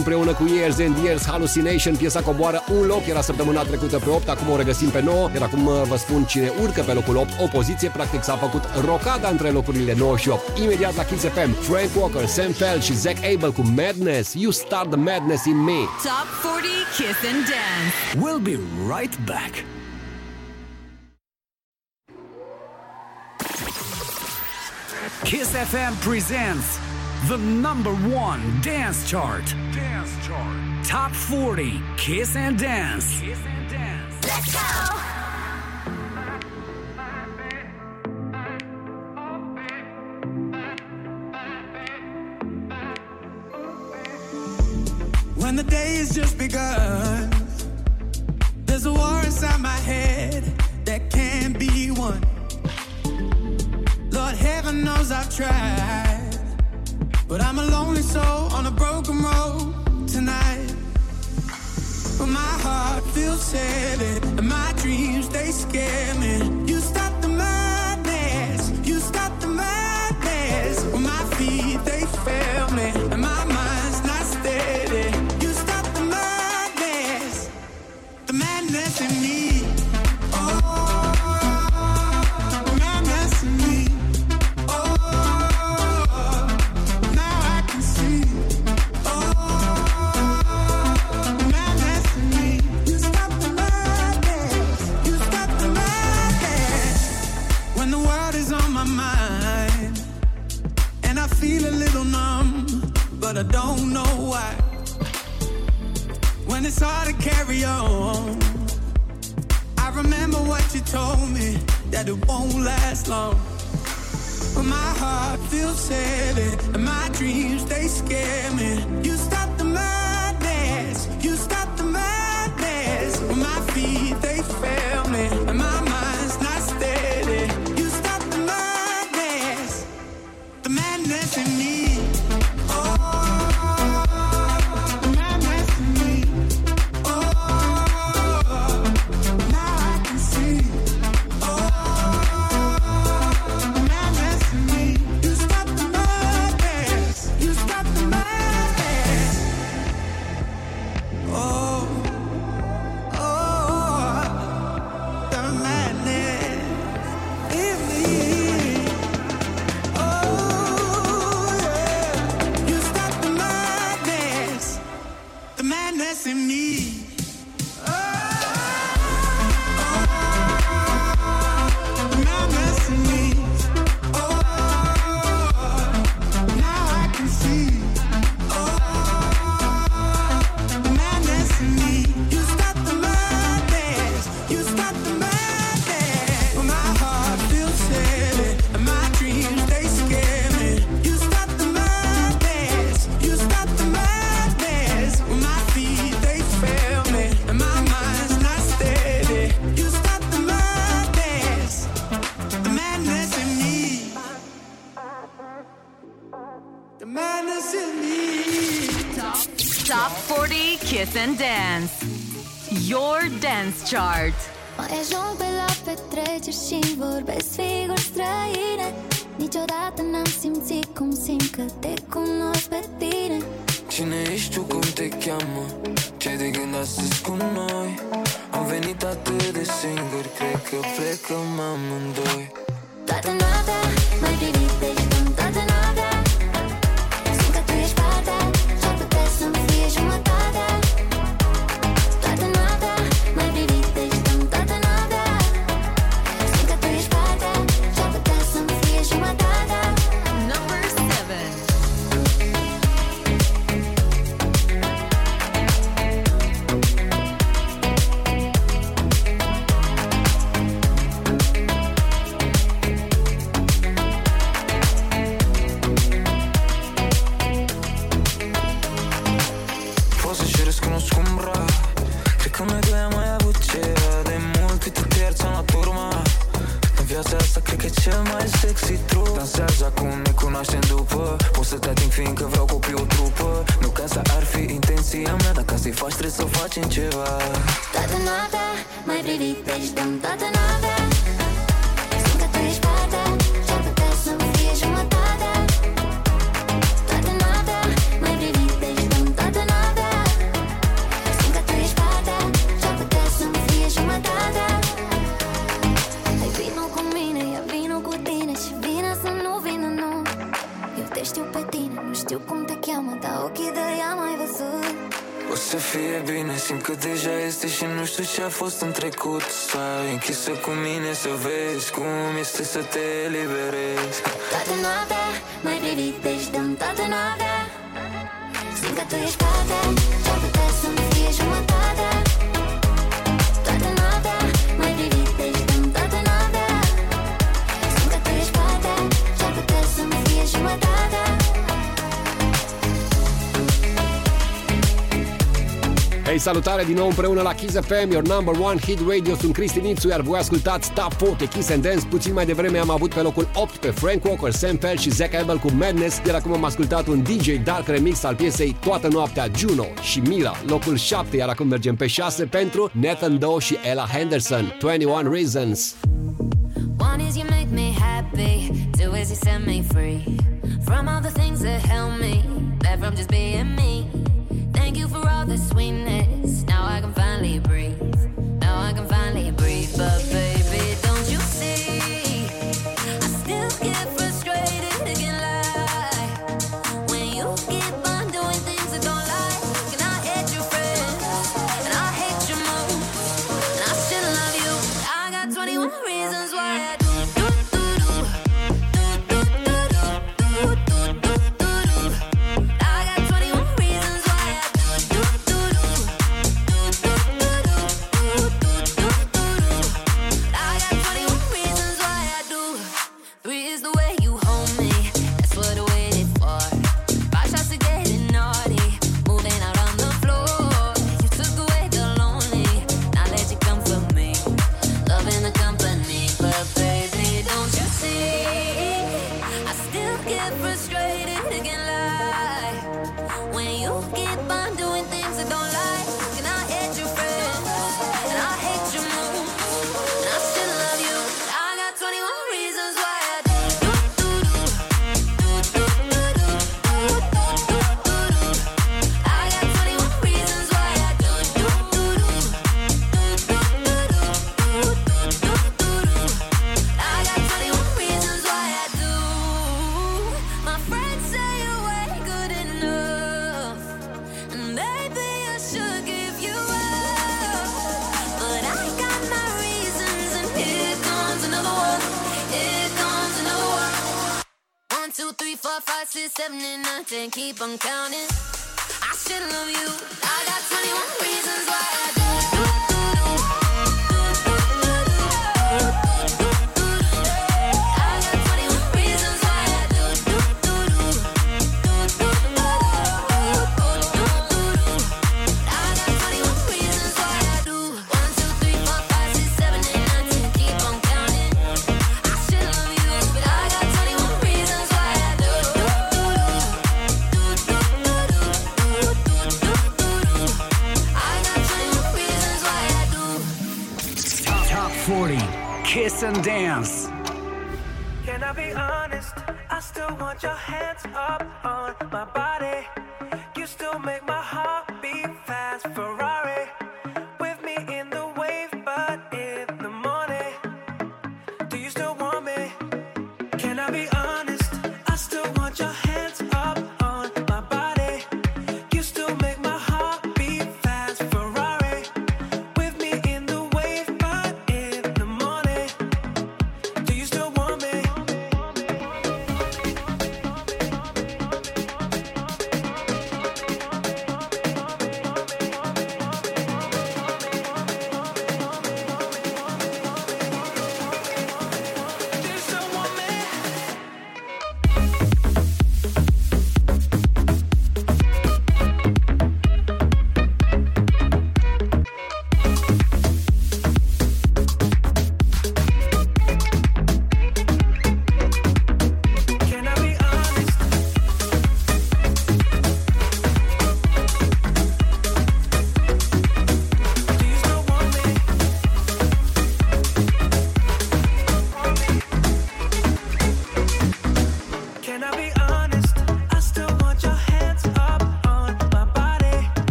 D: împreună cu Years and Years Hallucination. Piesa coboară un loc, era săptămâna trecută pe 8, acum o regăsim pe 9, iar acum uh, vă spun cine urcă pe locul 8, o poziție practic s-a făcut rocada între locurile 9 și 8. Imediat la Kiss FM, Frank Walker, Sam Feld și Zack Abel cu Madness, You Start the Madness in Me.
K: Top 40 Kiss and Dance.
G: We'll be right back. Kiss FM presents the number one dance chart. 40. Kiss and dance. Kiss and dance. Let's go!
T: să
U: fie
Q: bine. Simt că deja este și nu știu ce a fost în trecut. Stai închisă cu mine să vezi cum este să te eliberezi.
C: Toată noaptea mai privitești deci dăm toată noaptea. Simt că tu ești partea ce-ar putea să-mi fie jumătate?
D: Hei, salutare din nou împreună la Kiss FM, your number one hit radio. Sunt Cristi Nițu, iar voi ascultați top 40, Kiss and Dance. Puțin mai devreme am avut pe locul 8 pe Frank Walker, Sam Pell și Zack Abel cu Madness, iar acum am ascultat un DJ Dark remix al piesei Toată noaptea Juno și Mila. locul 7, iar acum mergem pe 6 pentru Nathan Doe și Ella Henderson, 21 Reasons.
C: One is you make me happy, two is you set me free From all the things that help me, that from just being me Thank you for all the sweetness. Now I can finally breathe. Now I can finally breathe, but baby.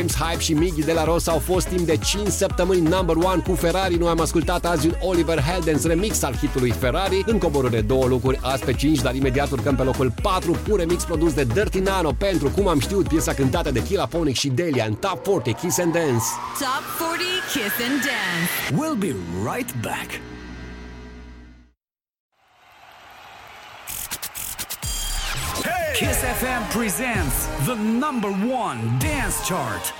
D: James Hype și Miggy de la Rosa au fost timp de 5 săptămâni number one cu Ferrari. Noi am ascultat azi un Oliver Heldens remix al hitului Ferrari. În coborâre două locuri azi pe 5, dar imediat urcăm pe locul 4, pur remix produs de Dirty Nano pentru Cum am știut, piesa cântată de Killa Phonic și Delia în Top 40 Kiss and Dance.
K: Top 40 Kiss and Dance.
N: We'll be right back. Presents the number one dance chart.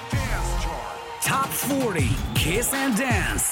N: Top 40 Kiss and Dance.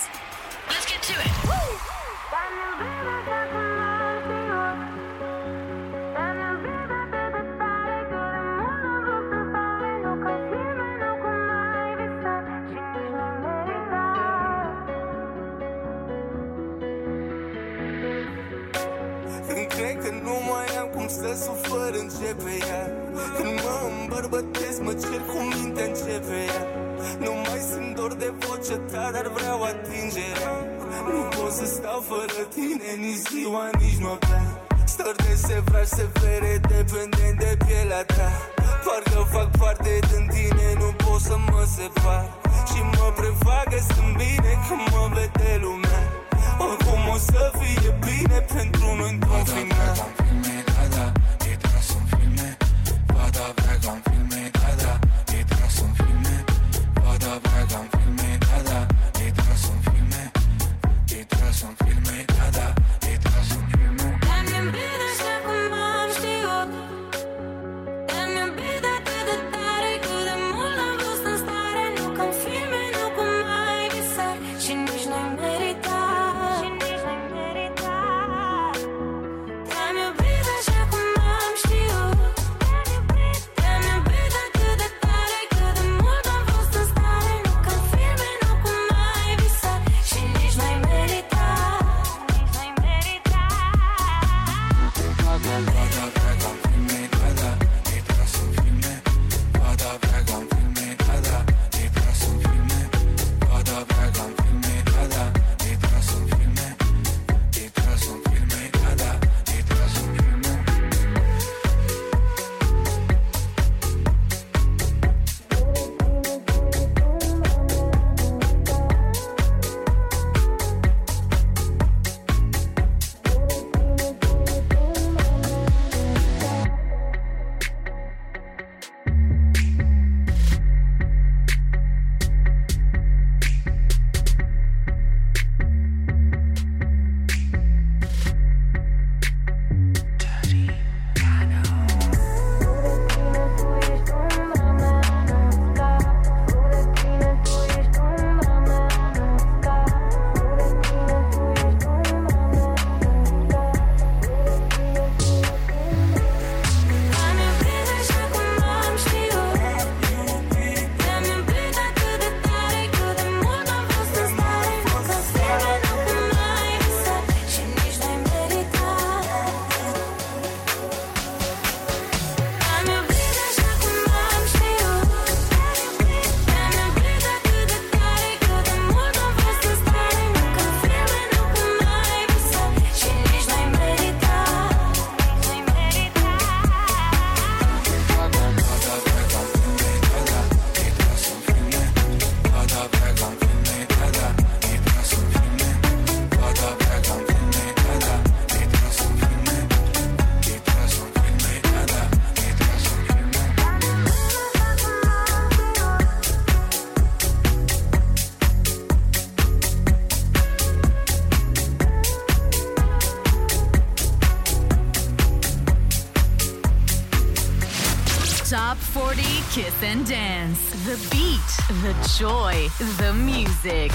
K: And Dance. The beat, the joy, the music.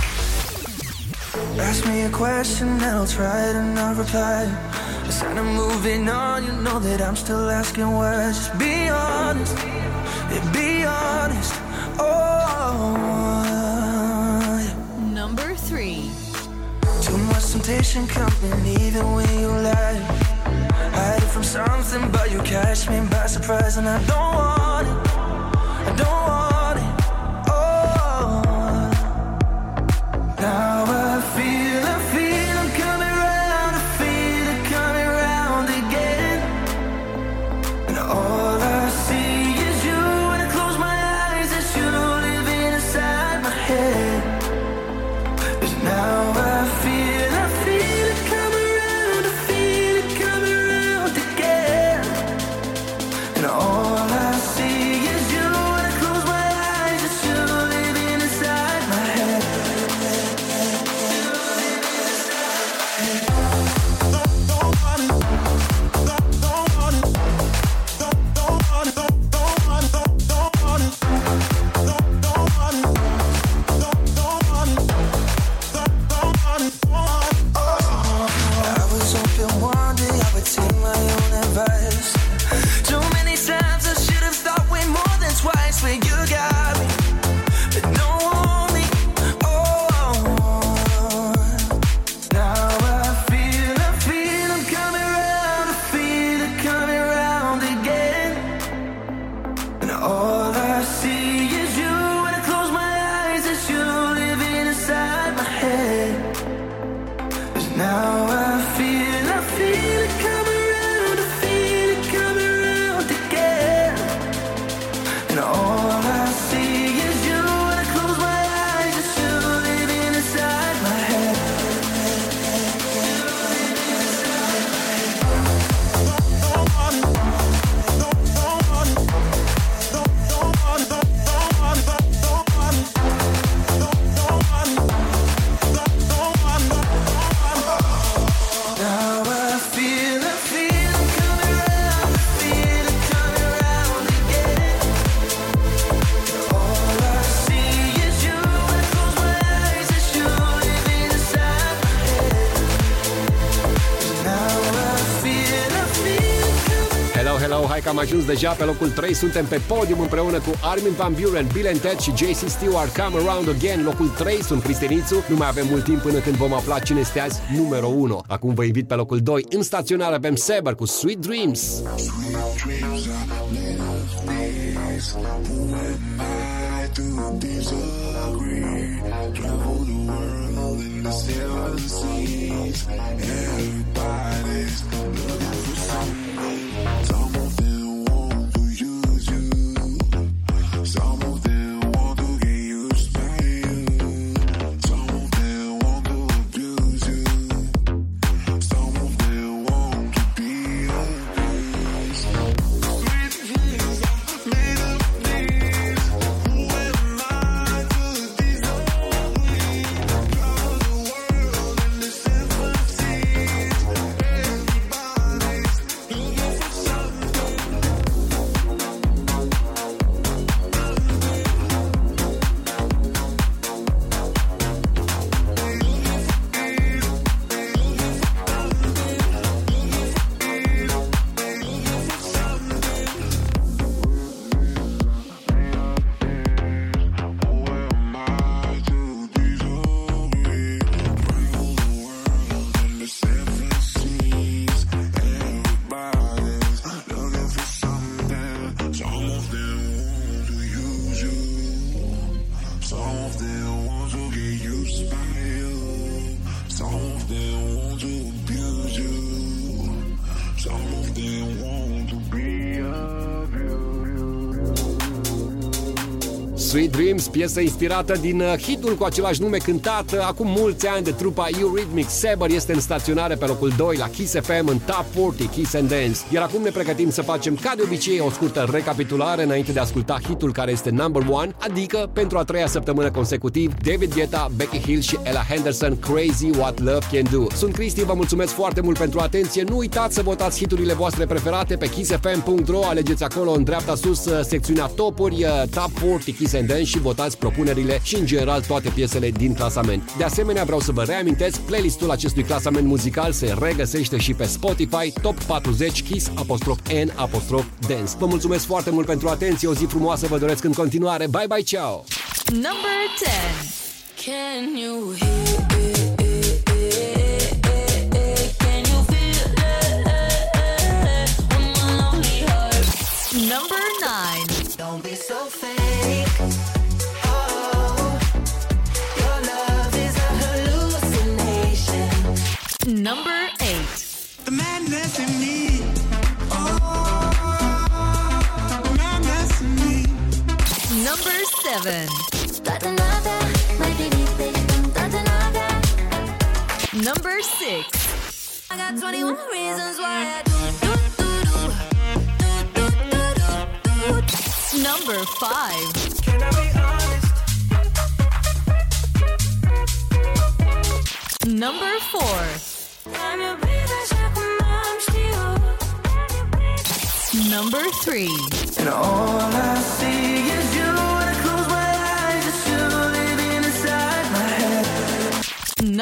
V: Ask me a question and I'll try to not reply. Instead of moving on, you know that I'm still asking why. Just be honest, yeah, be honest. Oh.
K: Number 3.
V: Too much temptation coming even when you lie. Hiding from something, but you catch me by surprise, and I don't want it.
D: Că am ajuns deja pe locul 3. Suntem pe podium împreună cu Armin Van Buren, Bill Ted și JC Stewart. Come Around Again, locul 3. Sunt Cristenițu. Nu mai avem mult timp până când vom afla cine este azi numărul 1. Acum vă invit pe locul 2. În staționare avem Saber cu Sweet Dreams.
L: Sweet dreams are
D: piesă inspirată din uh, hitul cu același nume cântat uh, acum mulți ani de trupa Eurythmics. Saber este în staționare pe locul 2 la Kiss FM în Top 40 Kiss and Dance. Iar acum ne pregătim să facem ca de obicei o scurtă recapitulare înainte de a asculta hitul care este number one, adică pentru a treia săptămână consecutiv David Guetta, Becky Hill și Ella Henderson Crazy What Love Can Do. Sunt Cristi, vă mulțumesc foarte mult pentru atenție. Nu uitați să votați hiturile voastre preferate pe kissfm.ro, alegeți acolo în dreapta sus uh, secțiunea topuri, uh, Top 40 Kiss and Dance și votați propunerile și în general toate piesele din clasament. De asemenea, vreau să vă reamintesc, playlistul acestui clasament muzical se regăsește și pe Spotify Top 40 Kiss apostrof N apostrof Dance. Vă mulțumesc foarte mult pentru atenție, o zi frumoasă vă doresc în continuare. Bye bye, ciao!
K: Number 10.
F: Can you hear
K: 7. Number 6.
C: I got 21 reasons why I do.
K: Number 5. Number 4. Number 3.